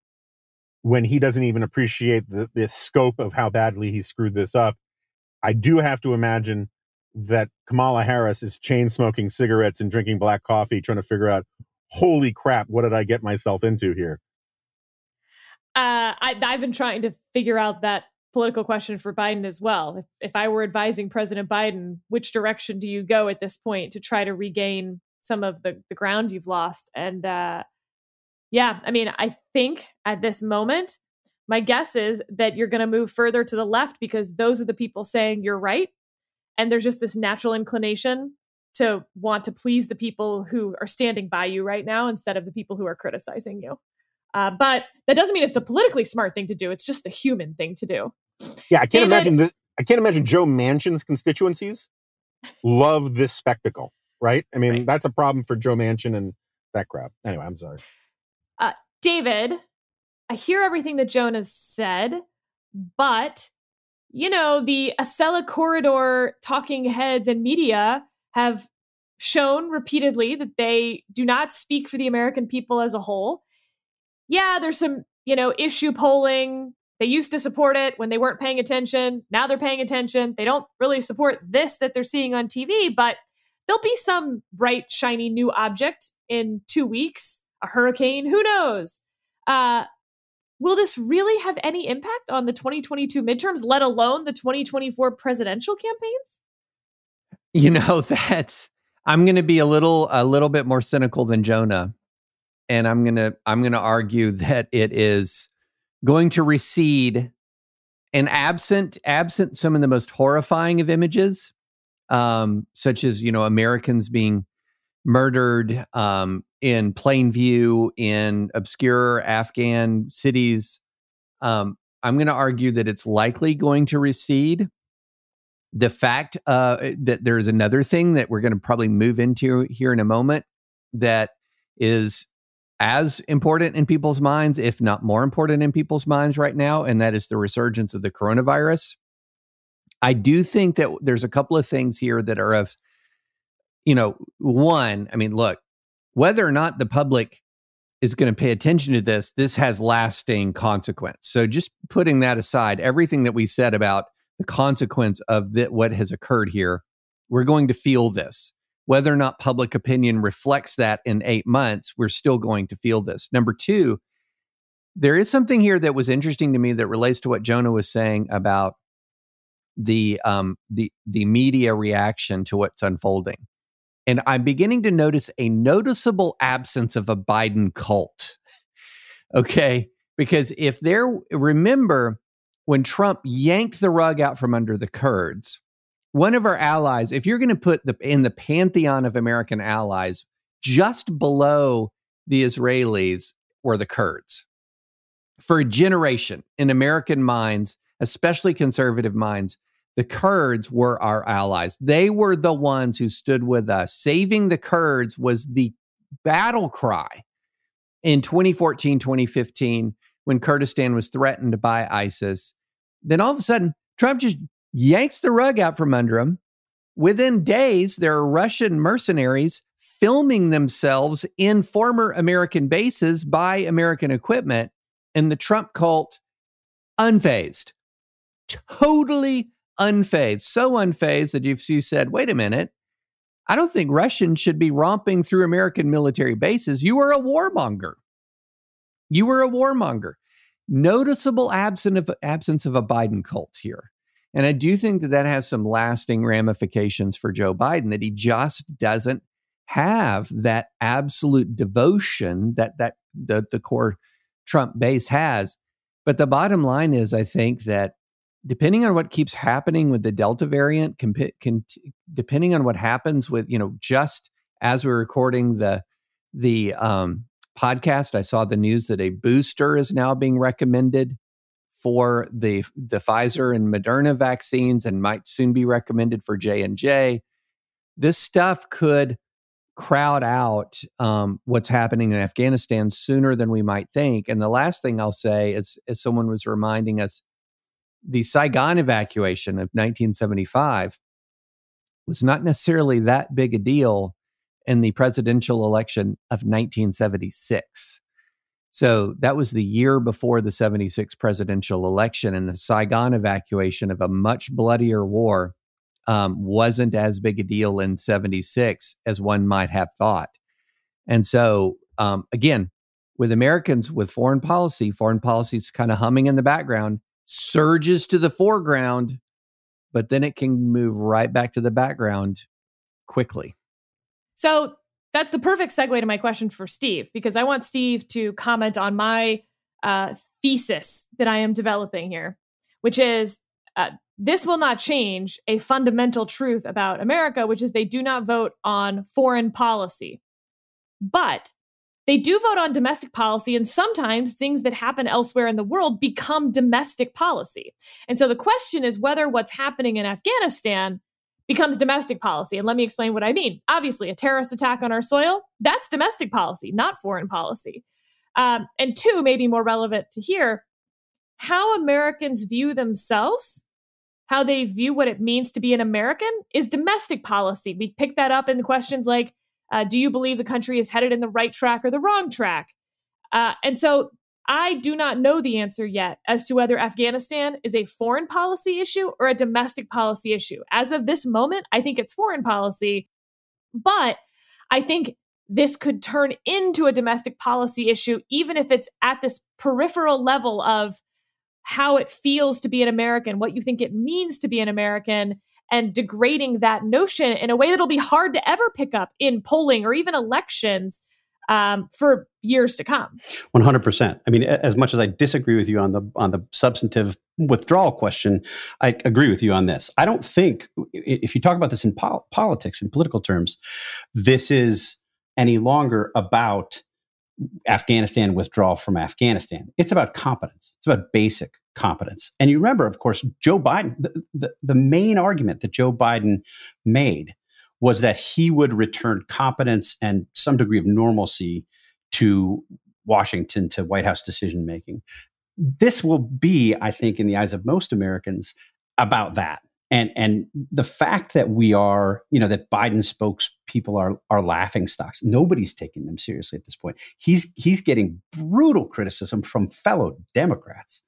when he doesn't even appreciate the, the scope of how badly he screwed this up. I do have to imagine that Kamala Harris is chain smoking cigarettes and drinking black coffee, trying to figure out, holy crap, what did I get myself into here? Uh, I, I've been trying to figure out that political question for Biden as well. If, if I were advising President Biden, which direction do you go at this point to try to regain some of the, the ground you've lost. And uh, yeah, I mean, I think at this moment, my guess is that you're going to move further to the left because those are the people saying you're right. And there's just this natural inclination to want to please the people who are standing by you right now instead of the people who are criticizing you. Uh, but that doesn't mean it's the politically smart thing to do. It's just the human thing to do. Yeah, I can't David, imagine this. I can't imagine Joe Manchin's constituencies love this spectacle right? I mean, right. that's a problem for Joe Manchin and that crap. Anyway, I'm sorry. Uh, David, I hear everything that Jonah said, but you know, the Acela corridor talking heads and media have shown repeatedly that they do not speak for the American people as a whole. Yeah, there's some, you know, issue polling. They used to support it when they weren't paying attention. Now they're paying attention. They don't really support this that they're seeing on TV, but there'll be some bright, shiny new object in two weeks, a hurricane, who knows? Uh, will this really have any impact on the 2022 midterms, let alone the 2024 presidential campaigns? You know that I'm going to be a little a little bit more cynical than Jonah, and I'm gonna I'm gonna argue that it is going to recede. And absent absent some of the most horrifying of images, um, such as you know Americans being murdered um, in plain view in obscure Afghan cities. Um, I'm going to argue that it's likely going to recede. The fact uh, that there's another thing that we're going to probably move into here in a moment that is as important in people's minds, if not more important in people's minds right now, and that is the resurgence of the coronavirus. I do think that there's a couple of things here that are of, you know, one, I mean, look, whether or not the public is going to pay attention to this, this has lasting consequence. So just putting that aside, everything that we said about the consequence of the, what has occurred here, we're going to feel this. Whether or not public opinion reflects that in eight months, we're still going to feel this. Number two, there is something here that was interesting to me that relates to what Jonah was saying about the um, the the media reaction to what's unfolding, and I'm beginning to notice a noticeable absence of a Biden cult. Okay, because if there remember when Trump yanked the rug out from under the Kurds, one of our allies, if you're going to put the in the pantheon of American allies, just below the Israelis were the Kurds. For a generation in American minds, especially conservative minds, the Kurds were our allies. They were the ones who stood with us. Saving the Kurds was the battle cry in 2014, 2015, when Kurdistan was threatened by ISIS. Then all of a sudden, Trump just yanks the rug out from under him. Within days, there are Russian mercenaries filming themselves in former American bases by American equipment, and the Trump cult unfazed, totally unfazed, so unfazed that if you said, wait a minute, I don't think Russians should be romping through American military bases. You are a warmonger. You were a warmonger. Noticeable absence of, absence of a Biden cult here. And I do think that that has some lasting ramifications for Joe Biden, that he just doesn't have that absolute devotion that, that the, the core Trump base has. But the bottom line is, I think that depending on what keeps happening with the Delta variant, depending on what happens with, you know, just as we're recording the the um, podcast, I saw the news that a booster is now being recommended for the the Pfizer and Moderna vaccines and might soon be recommended for J and J. This stuff could crowd out um, what's happening in Afghanistan sooner than we might think. And the last thing I'll say is, as someone was reminding us, the Saigon evacuation of 1975 was not necessarily that big a deal in the presidential election of 1976. So that was the year before the 76 presidential election, and the Saigon evacuation of a much bloodier war um, wasn't as big a deal in 76 as one might have thought. And so, um, again, with Americans with foreign policy, foreign policy is kind of humming in the background, surges to the foreground, but then it can move right back to the background quickly. So that's the perfect segue to my question for Steve, because I want Steve to comment on my uh, thesis that I am developing here, which is uh, this will not change a fundamental truth about America, which is they do not vote on foreign policy. But they do vote on domestic policy, and sometimes things that happen elsewhere in the world become domestic policy. And so the question is whether what's happening in Afghanistan becomes domestic policy. And let me explain what I mean. Obviously, a terrorist attack on our soil, that's domestic policy, not foreign policy. Um, and two, maybe more relevant to here, how Americans view themselves how they view what it means to be an American is domestic policy. We pick that up in questions like uh, Do you believe the country is headed in the right track or the wrong track? Uh, and so I do not know the answer yet as to whether Afghanistan is a foreign policy issue or a domestic policy issue. As of this moment, I think it's foreign policy, but I think this could turn into a domestic policy issue, even if it's at this peripheral level of how it feels to be an American, what you think it means to be an American, and degrading that notion in a way that'll be hard to ever pick up in polling or even elections um, for years to come. One hundred percent. I mean, as much as I disagree with you on the on the substantive withdrawal question, I agree with you on this. I don't think if you talk about this in pol- politics in political terms, this is any longer about Afghanistan withdrawal from Afghanistan. It's about competence. It's about basic competence. And you remember, of course, Joe Biden, the, the, the, main argument that Joe Biden made was that he would return competence and some degree of normalcy to Washington, to White House decision making. This will be, I think, in the eyes of most Americans, about that and and the fact that we are you know that biden spokespeople are are laughing stocks. Nobody's taking them seriously at this point. He's he's getting brutal criticism from fellow democrats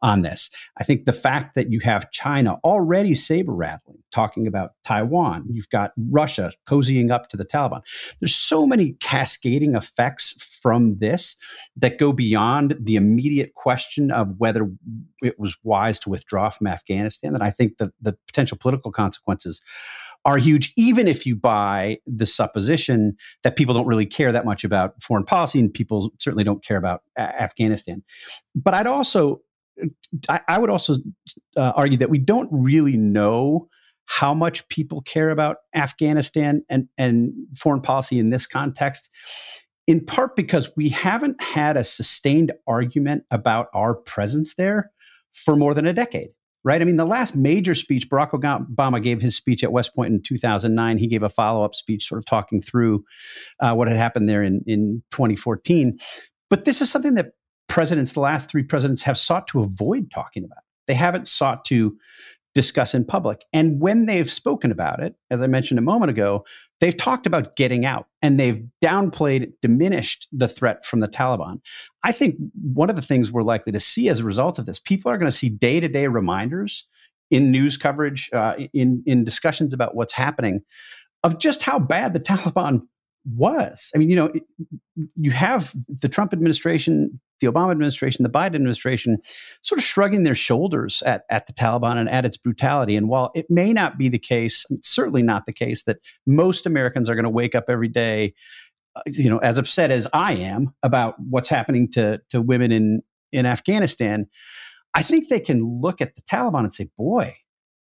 on this. I think the fact that you have china already saber rattling talking about taiwan you've got russia cozying up to the taliban. There's so many cascading effects from this that go beyond the immediate question of whether it was wise to withdraw from afghanistan that i think that the potential political consequences are huge, even if you buy the supposition that people don't really care that much about foreign policy and people certainly don't care about Afghanistan. But I'd also, I, I would also uh, argue that we don't really know how much people care about Afghanistan and, and foreign policy in this context, in part because we haven't had a sustained argument about our presence there for more than a decade right? I mean, the last major speech, Barack Obama gave his speech at West Point in 2009. He gave a follow up speech, sort of talking through uh, what had happened there in, in 2014. But this is something that presidents, the last three presidents, have sought to avoid talking about. They haven't sought to discuss in public. And when they've spoken about it, as I mentioned a moment ago, they've talked about getting out and they've downplayed, diminished the threat from the Taliban. I think one of the things we're likely to see as a result of this, people are going to see day to day reminders in news coverage, uh, in, in discussions about what's happening, of just how bad the Taliban was. I mean, you know, you have the Trump administration, the Obama administration, the Biden administration sort of shrugging their shoulders at, at the Taliban and at its brutality. And while it may not be the case, certainly not the case that most Americans are going to wake up every day, uh, you know, as upset as I am about what's happening to, to women in, in Afghanistan, I think they can look at the Taliban and say, boy,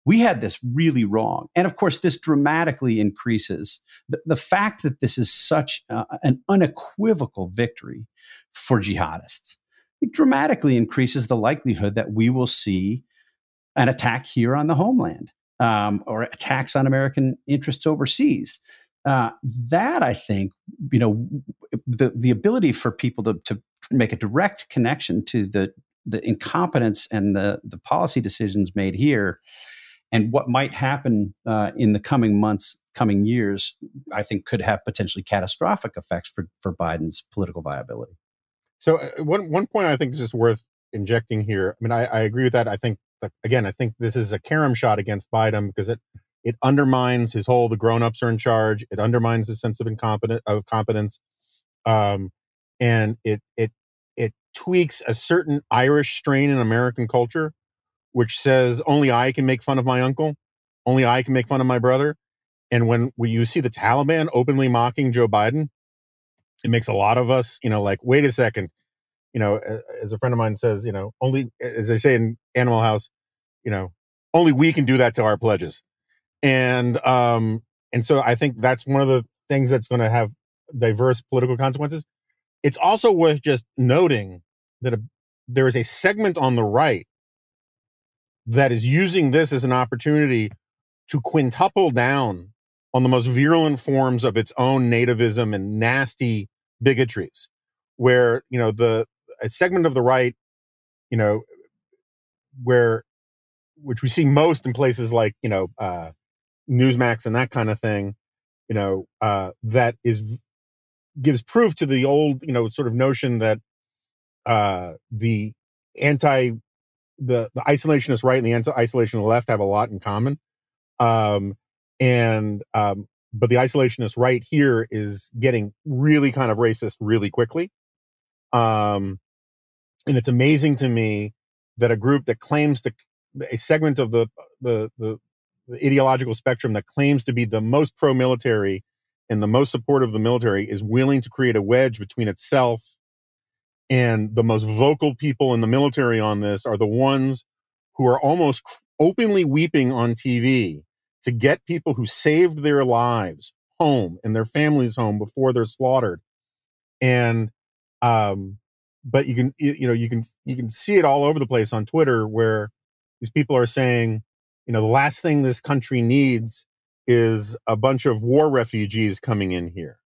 we had this really wrong. And of course, this dramatically increases the, the fact that this is such uh, an unequivocal victory for jihadists. It dramatically increases the likelihood that we will see an attack here on the homeland um, or attacks on American interests overseas. Uh, that I think, you know, the the ability for people to to make a direct connection to the the incompetence and the the policy decisions made here, and what might happen uh, in the coming months, coming years, I think could have potentially catastrophic effects for for Biden's political viability. So uh, one one point I think is just worth injecting here. I mean, I, I agree with that. I think again, I think this is a carom shot against Biden because it it undermines his whole the grown-ups are in charge. It undermines his sense of incompetent of competence. Um, and it it it tweaks a certain Irish strain in American culture, which says only I can make fun of my uncle, only I can make fun of my brother. And when, when you see the Taliban openly mocking Joe Biden, it makes a lot of us, you know, like, wait a second, you know, as a friend of mine says, you know, only, as they say in Animal House, you know, only we can do that to our pledges. And, um, and so I think that's one of the things that's going to have diverse political consequences. It's also worth just noting that a, there is a segment on the right that is using this as an opportunity to quintuple down on the most virulent forms of its own nativism and nasty bigotries where you know the a segment of the right you know where which we see most in places like you know uh newsmax and that kind of thing you know uh that is gives proof to the old you know sort of notion that uh the anti the the isolationist right and the anti-isolationist left have a lot in common. Um and um, but the isolationist right here is getting really kind of racist really quickly. Um, and it's amazing to me that a group that claims to a segment of the the, the, the ideological spectrum that claims to be the most pro-military and the most supportive of the military is willing to create a wedge between itself and the most vocal people in the military on this are the ones who are almost openly weeping on TV to get people who saved their lives home and their families home before they're slaughtered. And, um, but you can, you know, you can, you can see it all over the place on Twitter where these people are saying, you know, the last thing this country needs is a bunch of war refugees coming in here.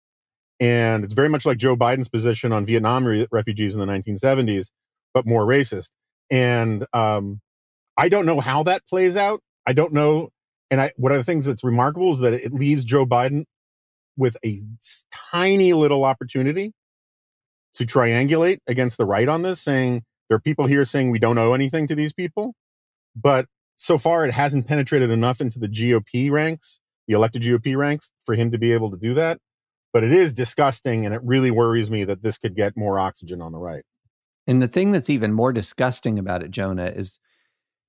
And it's very much like Joe Biden's position on Vietnam re- refugees in the 1970s, but more racist. And um, I don't know how that plays out. I don't know and I, one of the things that's remarkable is that it leaves Joe Biden with a tiny little opportunity to triangulate against the right on this, saying there are people here saying we don't owe anything to these people. But so far, it hasn't penetrated enough into the GOP ranks, the elected GOP ranks, for him to be able to do that. But it is disgusting, and it really worries me that this could get more oxygen on the right. And the thing that's even more disgusting about it, Jonah, is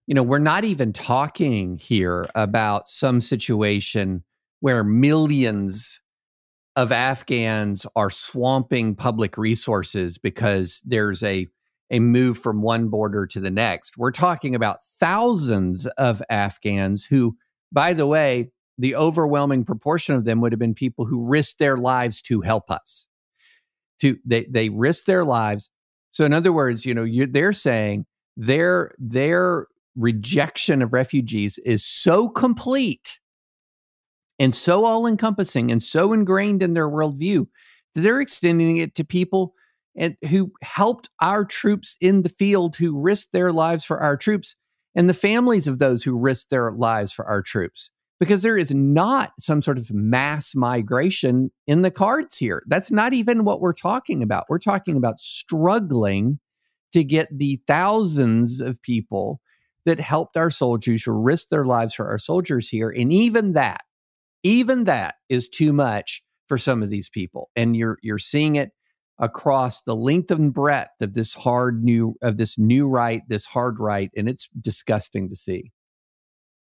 you know, we're not even talking here about some situation where millions of Afghans are swamping public resources because there's a a move from one border to the next. We're talking about thousands of Afghans who, by the way, the overwhelming proportion of them would have been people who risked their lives to help us. To they they risked their lives. So in other words, you know, they're saying their their rejection of refugees is so complete and so all encompassing and so ingrained in their worldview that they're extending it to people and who helped our troops in the field who risked their lives for our troops and the families of those who risked their lives for our troops. Because there is not some sort of mass migration in the cards here. That's not even what we're talking about. We're talking about struggling to get the thousands of people that helped our soldiers, risked their lives for our soldiers here. And even that, even that is too much for some of these people. And you're you're seeing it across the length and breadth of this hard new of this new right, this hard right, and it's disgusting to see.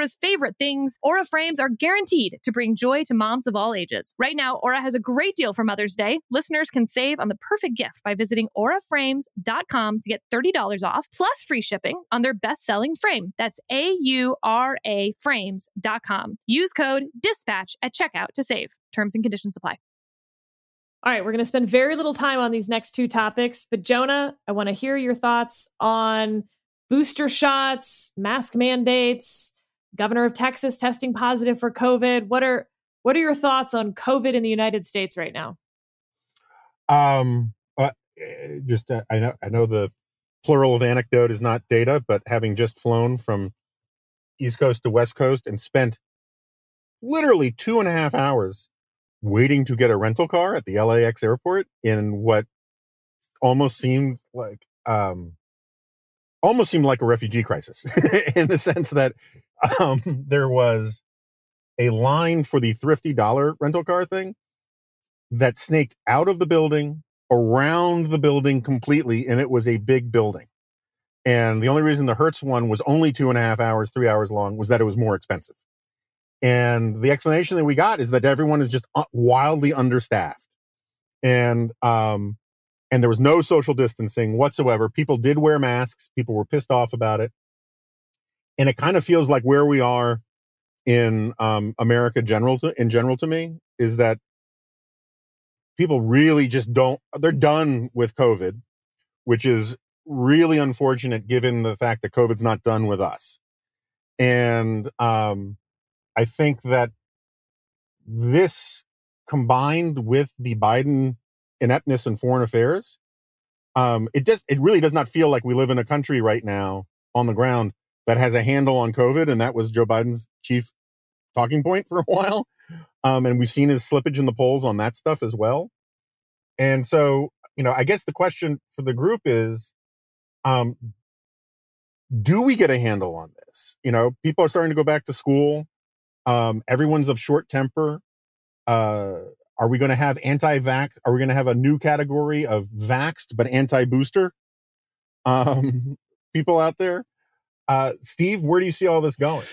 Oprah's favorite things, Aura frames are guaranteed to bring joy to moms of all ages. Right now, Aura has a great deal for Mother's Day. Listeners can save on the perfect gift by visiting auraframes.com to get $30 off plus free shipping on their best-selling frame. That's A U R A frames.com. Use code DISPATCH at checkout to save. Terms and conditions apply. All right, we're going to spend very little time on these next two topics, but Jonah, I want to hear your thoughts on booster shots, mask mandates, governor of Texas testing positive for COVID. What are what are your thoughts on COVID in the United States right now? Um, uh, just uh, I know I know the plural of anecdote is not data, but having just flown from East Coast to West Coast and spent literally two and a half hours waiting to get a rental car at the LAX airport in what almost seemed like um almost seemed like a refugee crisis in the sense that um, there was a line for the thrifty dollar rental car thing that snaked out of the building around the building completely and it was a big building. And the only reason the hertz one was only two and a half hours three hours long was that it was more expensive. And the explanation that we got is that everyone is just uh, wildly understaffed. And um and there was no social distancing whatsoever. People did wear masks. People were pissed off about it and it kind of feels like where we are in um, America general to, in general to me is that people really just don't they're done with COVID, which is really unfortunate given the fact that COVID's not done with us. And um, I think that this combined with the Biden ineptness in foreign affairs, um, it just it really does not feel like we live in a country right now on the ground that has a handle on COVID, and that was Joe Biden's chief talking point for a while. Um, and we've seen his slippage in the polls on that stuff as well. And so, you know, I guess the question for the group is, um, do we get a handle on this? You know, people are starting to go back to school. Um, everyone's of short temper. Uh, are we going to have anti-vax? Are we going to have a new category of vaxed but anti-booster um, people out there? Uh, Steve, where do you see all this going?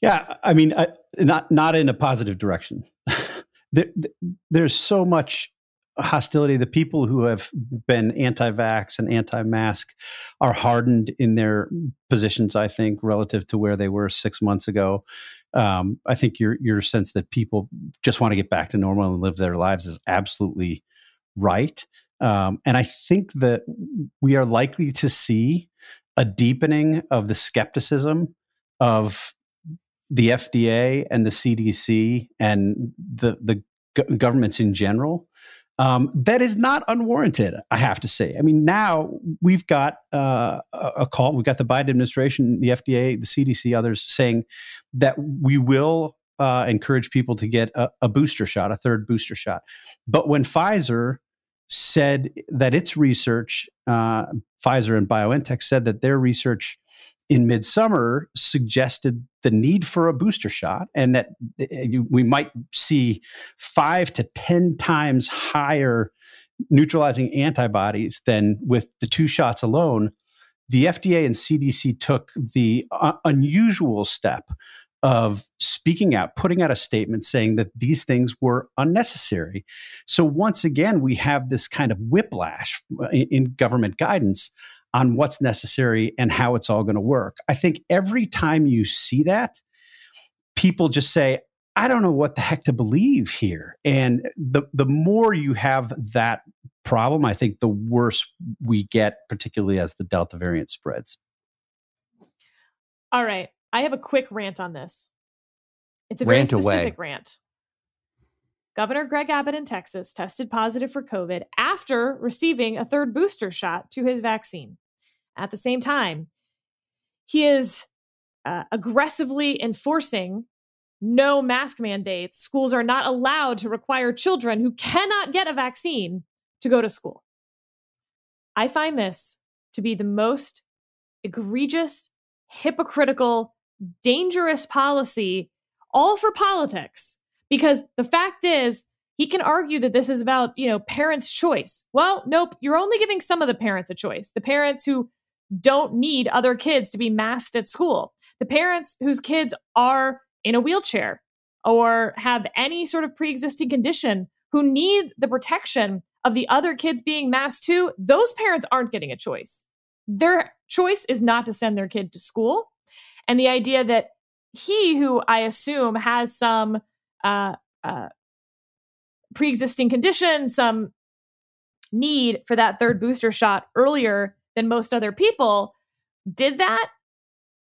Yeah, I mean, uh, not not in a positive direction. there, there's so much hostility. The people who have been anti-vax and anti-mask are hardened in their positions. I think relative to where they were six months ago. Um, I think your your sense that people just want to get back to normal and live their lives is absolutely right. Um, and I think that we are likely to see a deepening of the skepticism of the FDA and the CDC and the the g- governments in general. Um, that is not unwarranted, I have to say. I mean, now we've got uh, a call. We've got the Biden administration, the FDA, the CDC, others saying that we will uh, encourage people to get a, a booster shot, a third booster shot. But when Pfizer said that its research, uh, Pfizer and BioNTech said that their research in midsummer suggested the need for a booster shot and that eh, we might see five to 10 times higher neutralizing antibodies than with the two shots alone. The FDA and CDC took the uh, unusual step of speaking out, putting out a statement saying that these things were unnecessary. So once again, we have this kind of whiplash uh, in, in government guidance on what's necessary and how it's all going to work. I think every time you see that, people just say, I don't know what the heck to believe here. And the the more you have that problem, I think the worse we get, particularly as the Delta variant spreads. All right. I have a quick rant on this. It's a very Rant away. specific rant. Governor Greg Abbott in Texas tested positive for COVID after receiving a third booster shot to his vaccine. At the same time, he is uh, aggressively enforcing no mask mandates. Schools are not allowed to require children who cannot get a vaccine to go to school. I find this to be the most egregious, hypocritical, dangerous policy, all for politics. Because the fact is, he can argue that this is about, you know, parents' choice. Well, nope, you're only giving some of the parents a choice. The parents who don't need other kids to be masked at school. The parents whose kids are in a wheelchair or have any sort of pre-existing condition who need the protection of the other kids being masked too, those parents aren't getting a choice. Their choice is not to send their kid to school. And the idea that he, who I assume has some uh, uh, pre existing condition, some need for that third booster shot earlier than most other people, did that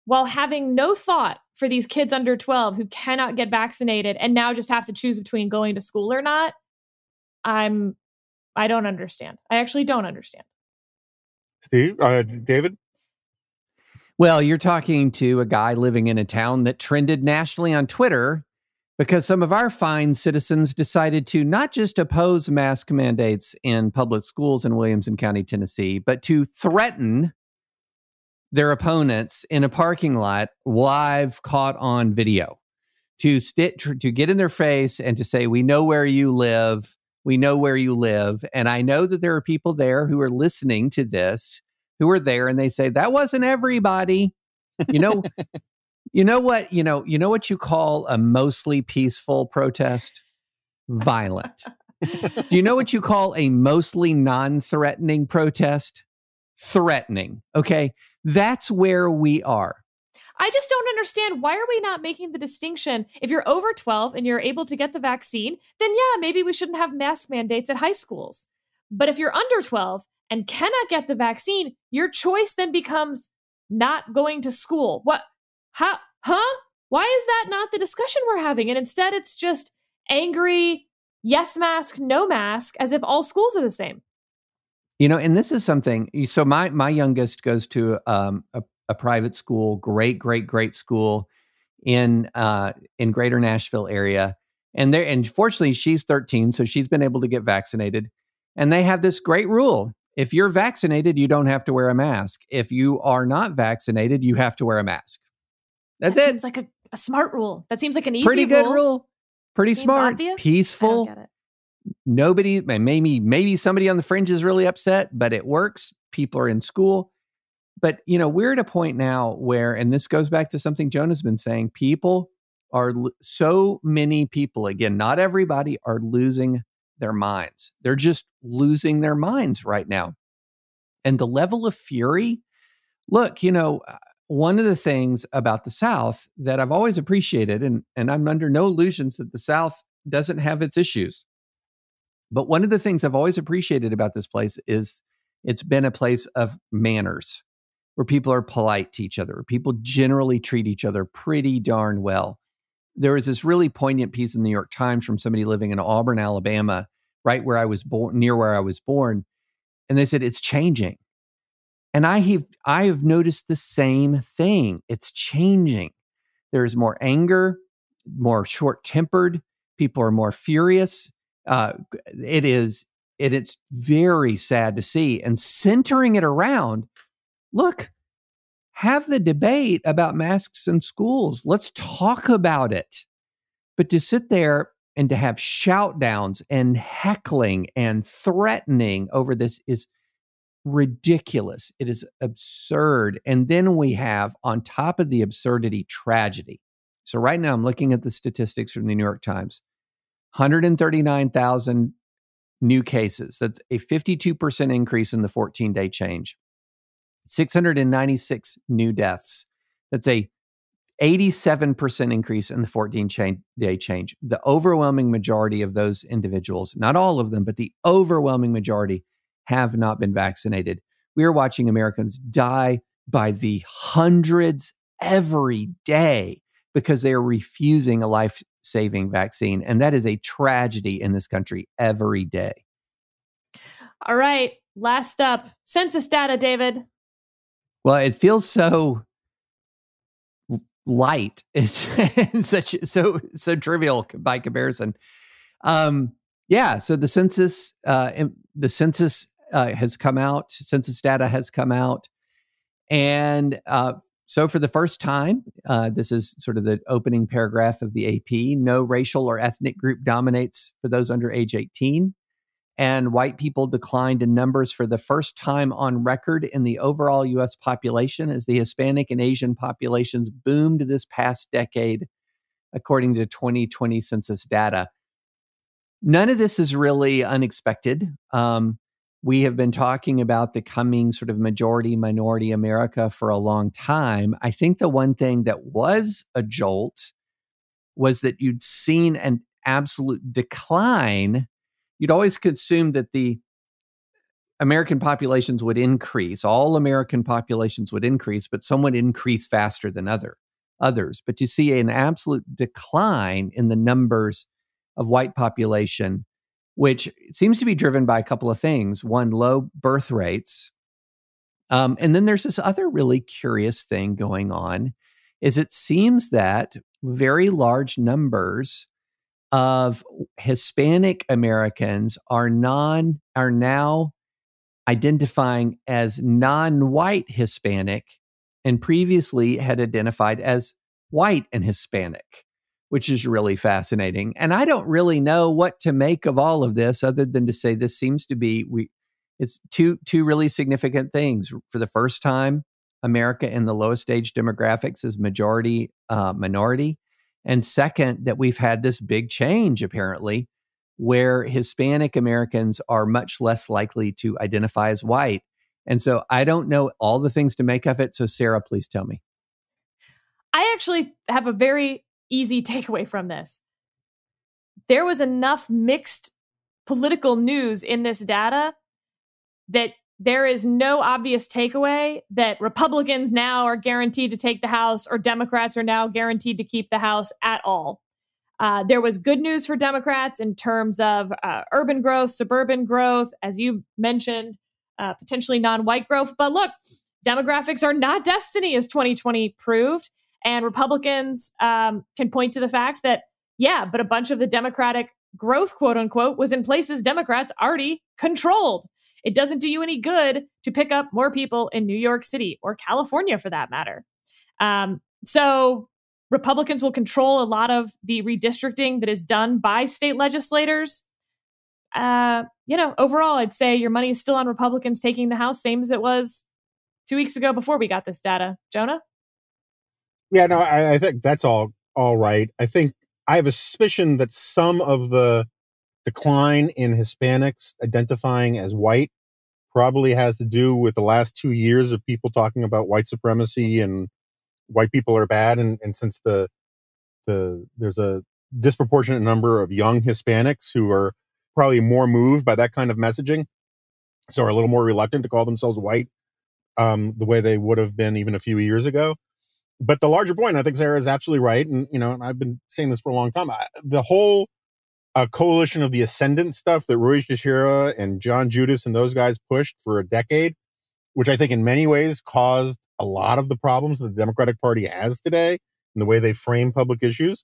while having no thought for these kids under 12 who cannot get vaccinated and now just have to choose between going to school or not. I'm I don't understand. I actually don't understand. Steve, uh, David. Well, you're talking to a guy living in a town that trended nationally on Twitter because some of our fine citizens decided to not just oppose mask mandates in public schools in Williamson County, Tennessee, but to threaten their opponents in a parking lot live caught on video to st- to get in their face and to say we know where you live. We know where you live. And i know that there are people there who are listening to this who are there and they say that wasn't everybody. You know you know what you know you know what you call a mostly peaceful protest? Violent. Do you know what you call a mostly non-threatening protest? Threatening okay? That's where we are. I just don't understand why are we not making the distinction? If you're over 12 and you're able to get the vaccine, then yeah, maybe we shouldn't have mask mandates at high schools. But if you're under 12 and cannot get the vaccine, your choice then becomes not going to school. What how huh? Why is that not the discussion we're having? And instead it's just angry yes mask, no mask as if all schools are the same. You know, and this is something. So my my youngest goes to um, a, a private school, great, great, great school in uh, in Greater Nashville area, and there. And fortunately, she's 13, so she's been able to get vaccinated. And they have this great rule: if you're vaccinated, you don't have to wear a mask. If you are not vaccinated, you have to wear a mask. That's that it. seems like a, a smart rule. That seems like an easy Pretty good rule. rule. Pretty Seems smart. obvious. Peaceful. get it. nobody maybe maybe somebody on the fringe is really upset but it works people are in school but you know we're at a point now where and this goes back to something jonah's been saying people are so many people again not everybody are losing their minds they're just losing their minds right now and the level of fury look you know uh, one of the things about the south that i've always appreciated and and i'm under no illusions that the south doesn't have its issues but one of the things I've always appreciated about this place is it's been a place of manners where people are polite to each other, people generally treat each other pretty darn well. There was this really poignant piece in the New York Times from somebody living in Auburn, Alabama, right where I was born, near where I was born. And they said, it's changing. And I have, I have noticed the same thing. It's changing. There's more anger, more short tempered. People are more furious uh, it is it, it's very sad to see and centering it around look have the debate about masks in schools. Let's talk about it. But to sit there and to have shout downs and heckling and threatening over this is ridiculous. It is absurd. And then we have on top of the absurdity tragedy. So right now i'm looking at the statistics from the new york times. 139,000 new cases. That's a 52% increase in the 14 day change. 696 new deaths. That's a 87% increase in the 14 day change. The overwhelming majority of those individuals, not all of them, but the overwhelming majority have not been vaccinated. We are watching Americans die by the hundreds every day because they are refusing a life saving vaccine. And that is a tragedy in this country every day. All right. Last up census data, David. Well, it feels so light and such so so trivial by comparison. Um, yeah, so the census uh, the census uh, has come out, census data has come out, and uh, so for the first time, uh, this is sort of the opening paragraph of the AP. No racial or ethnic group dominates for those under age eighteen and white people declined in numbers for the first time on record in the overall US population as the Hispanic and Asian populations boomed this past decade, according to 2020 census data. None of this is really unexpected. Um, we have been talking about the coming sort of majority minority America for a long time. I think the one thing that was a jolt was that you'd seen an absolute decline you'd always assume that the American populations would increase, all American populations would increase, but some would increase faster than other others. But you see an absolute decline in the numbers of white population, which seems to be driven by a couple of things. One, low birth rates. Um, and then there's this other really curious thing going on is it seems that very large numbers of Hispanic Americans are non are now identifying as non-white Hispanic and previously had identified as white and Hispanic, which is really fascinating. And I don't really know what to make of all of this other than to say this seems to be we it's two two really significant things. For the first time, America in the lowest age demographics is majority uh, minority. And second, that we've had this big change apparently where Hispanic Americans are much less likely to identify as white. And so I don't know all the things to make of it. So, Sarah, please tell me. I actually have a very easy takeaway from this. There was enough mixed political news in this data that there is no obvious takeaway that Republicans now are guaranteed to take the House or Democrats are now guaranteed to keep the House at all. Uh, there was good news for Democrats in terms of uh, urban growth, suburban growth, as you mentioned, uh, potentially non white growth. But look, demographics are not destiny, as 2020 proved. And Republicans um, can point to the fact that, yeah, but a bunch of the Democratic growth, quote unquote, was in places Democrats already controlled. It doesn't do you any good to pick up more people in New York City or California for that matter. Um, so Republicans will control a lot of the redistricting that is done by state legislators. Uh, you know, overall, I'd say your money is still on Republicans taking the House, same as it was two weeks ago before we got this data. Jonah? Yeah, no, I, I think that's all all right. I think I have a suspicion that some of the decline in Hispanics identifying as white probably has to do with the last two years of people talking about white supremacy and white people are bad. And, and since the, the, there's a disproportionate number of young Hispanics who are probably more moved by that kind of messaging. So are a little more reluctant to call themselves white, um, the way they would have been even a few years ago. But the larger point, I think Sarah is absolutely right. And, you know, and I've been saying this for a long time. I, the whole a coalition of the ascendant stuff that Ruy Teixeira and John Judis and those guys pushed for a decade, which I think in many ways caused a lot of the problems that the Democratic Party has today in the way they frame public issues,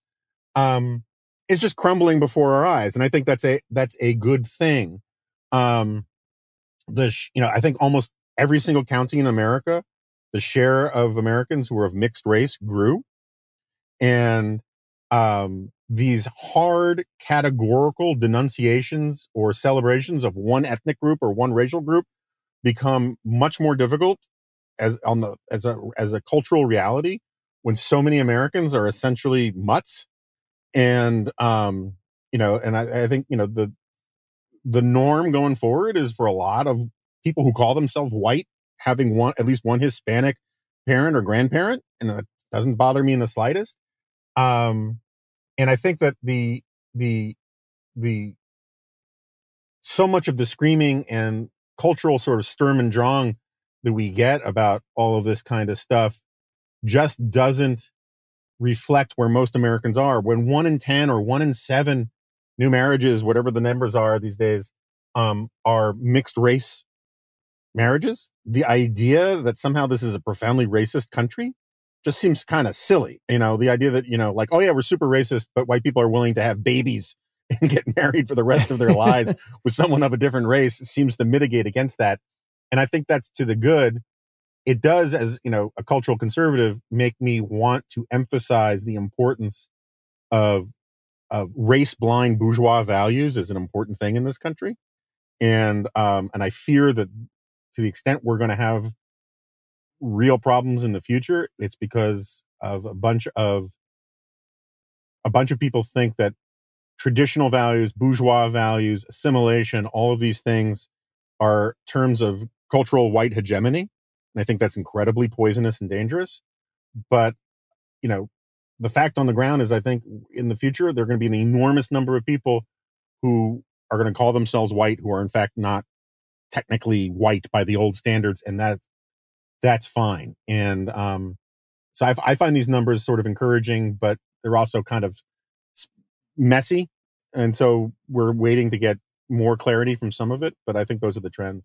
um, is just crumbling before our eyes. And I think that's a that's a good thing. Um, the you know I think almost every single county in America, the share of Americans who are of mixed race grew, and um, these hard categorical denunciations or celebrations of one ethnic group or one racial group become much more difficult as on the as a as a cultural reality when so many Americans are essentially mutts and um you know and I, I think you know the the norm going forward is for a lot of people who call themselves white having one at least one Hispanic parent or grandparent and it doesn't bother me in the slightest. Um, and I think that the the the so much of the screaming and cultural sort of Sturm und Drang that we get about all of this kind of stuff just doesn't reflect where most Americans are. When one in 10 or one in seven new marriages, whatever the numbers are these days, um, are mixed race marriages, the idea that somehow this is a profoundly racist country just seems kind of silly. You know, the idea that, you know, like, oh yeah, we're super racist, but white people are willing to have babies and get married for the rest of their lives with someone of a different race seems to mitigate against that. And I think that's to the good. It does, as you know, a cultural conservative, make me want to emphasize the importance of of race blind bourgeois values as an important thing in this country. And um, and I fear that to the extent we're going to have real problems in the future, it's because of a bunch of a bunch of people think that traditional values, bourgeois values, assimilation, all of these things are terms of cultural white hegemony. And I think that's incredibly poisonous and dangerous. But, you know, the fact on the ground is I think in the future, there are going to be an enormous number of people who are going to call themselves white, who are in fact not technically white by the old standards. And that, that's fine. And, um, so I, I find these numbers sort of encouraging, but they're also kind of messy. And so we're waiting to get more clarity from some of it, but I think those are the trends.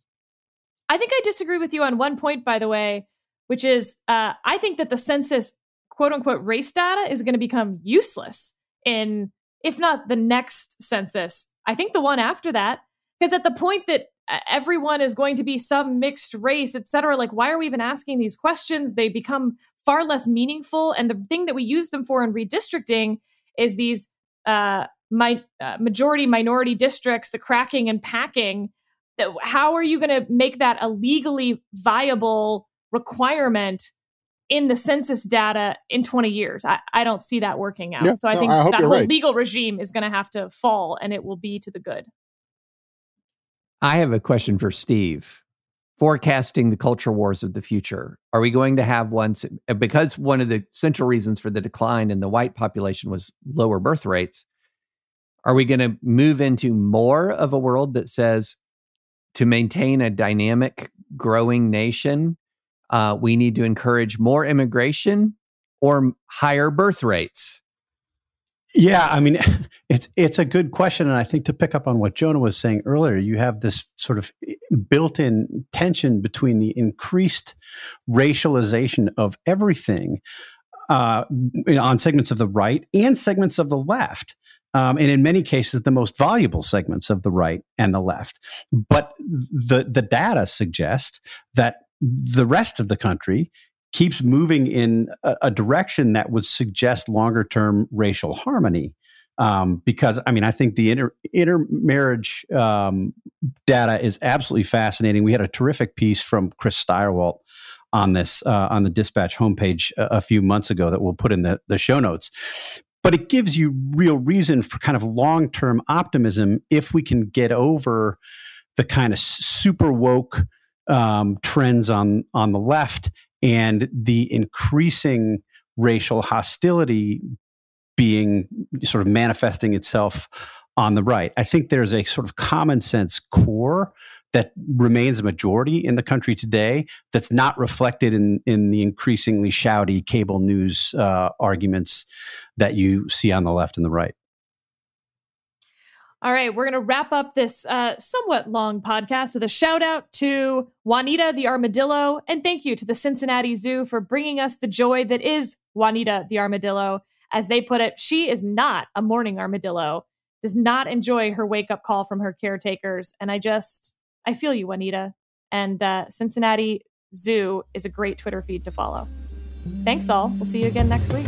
I think I disagree with you on one point, by the way, which is uh, I think that the census quote unquote race data is going to become useless in, if not the next census, I think the one after that. Because at the point that everyone is going to be some mixed race, et cetera, like why are we even asking these questions? They become far less meaningful. And the thing that we use them for in redistricting is these uh, my, uh, majority minority districts, the cracking and packing how are you going to make that a legally viable requirement in the census data in 20 years? I, I don't see that working out. Yeah, so I no, think I that whole right. legal regime is going to have to fall and it will be to the good. I have a question for Steve. Forecasting the culture wars of the future. Are we going to have ones because one of the central reasons for the decline in the white population was lower birth rates? Are we going to move into more of a world that says to maintain a dynamic, growing nation, uh, we need to encourage more immigration or higher birth rates? Yeah, I mean, it's it's a good question, and I think to pick up on what Jonah was saying earlier, you have this sort of built-in tension between the increased racialization of everything uh, on segments of the right and segments of the left um, and in many cases the most valuable segments of the right and the left. But the the data suggest that the rest of the country keeps moving in a, a direction that would suggest longer term racial harmony. Um, because I mean, I think the inter, intermarriage um, data is absolutely fascinating. We had a terrific piece from Chris Stirewalt on this uh, on the Dispatch homepage a, a, few months ago that we'll put in the, the show notes but it gives you real reason for kind of long term optimism if we can get over the kind of super woke um, trends on on the left and the increasing racial hostility being sort of manifesting itself on the right. I think there's a sort of common sense core that remains a majority in the country today that's not reflected in in the increasingly shouty cable news uh, arguments that you see on the left and the right. All right, we're going to wrap up this uh, somewhat long podcast with a shout out to Juanita the Armadillo. And thank you to the Cincinnati Zoo for bringing us the joy that is Juanita the Armadillo. As they put it, she is not a morning armadillo, does not enjoy her wake up call from her caretakers. And I just, I feel you, Juanita. And uh, Cincinnati Zoo is a great Twitter feed to follow. Thanks all. We'll see you again next week.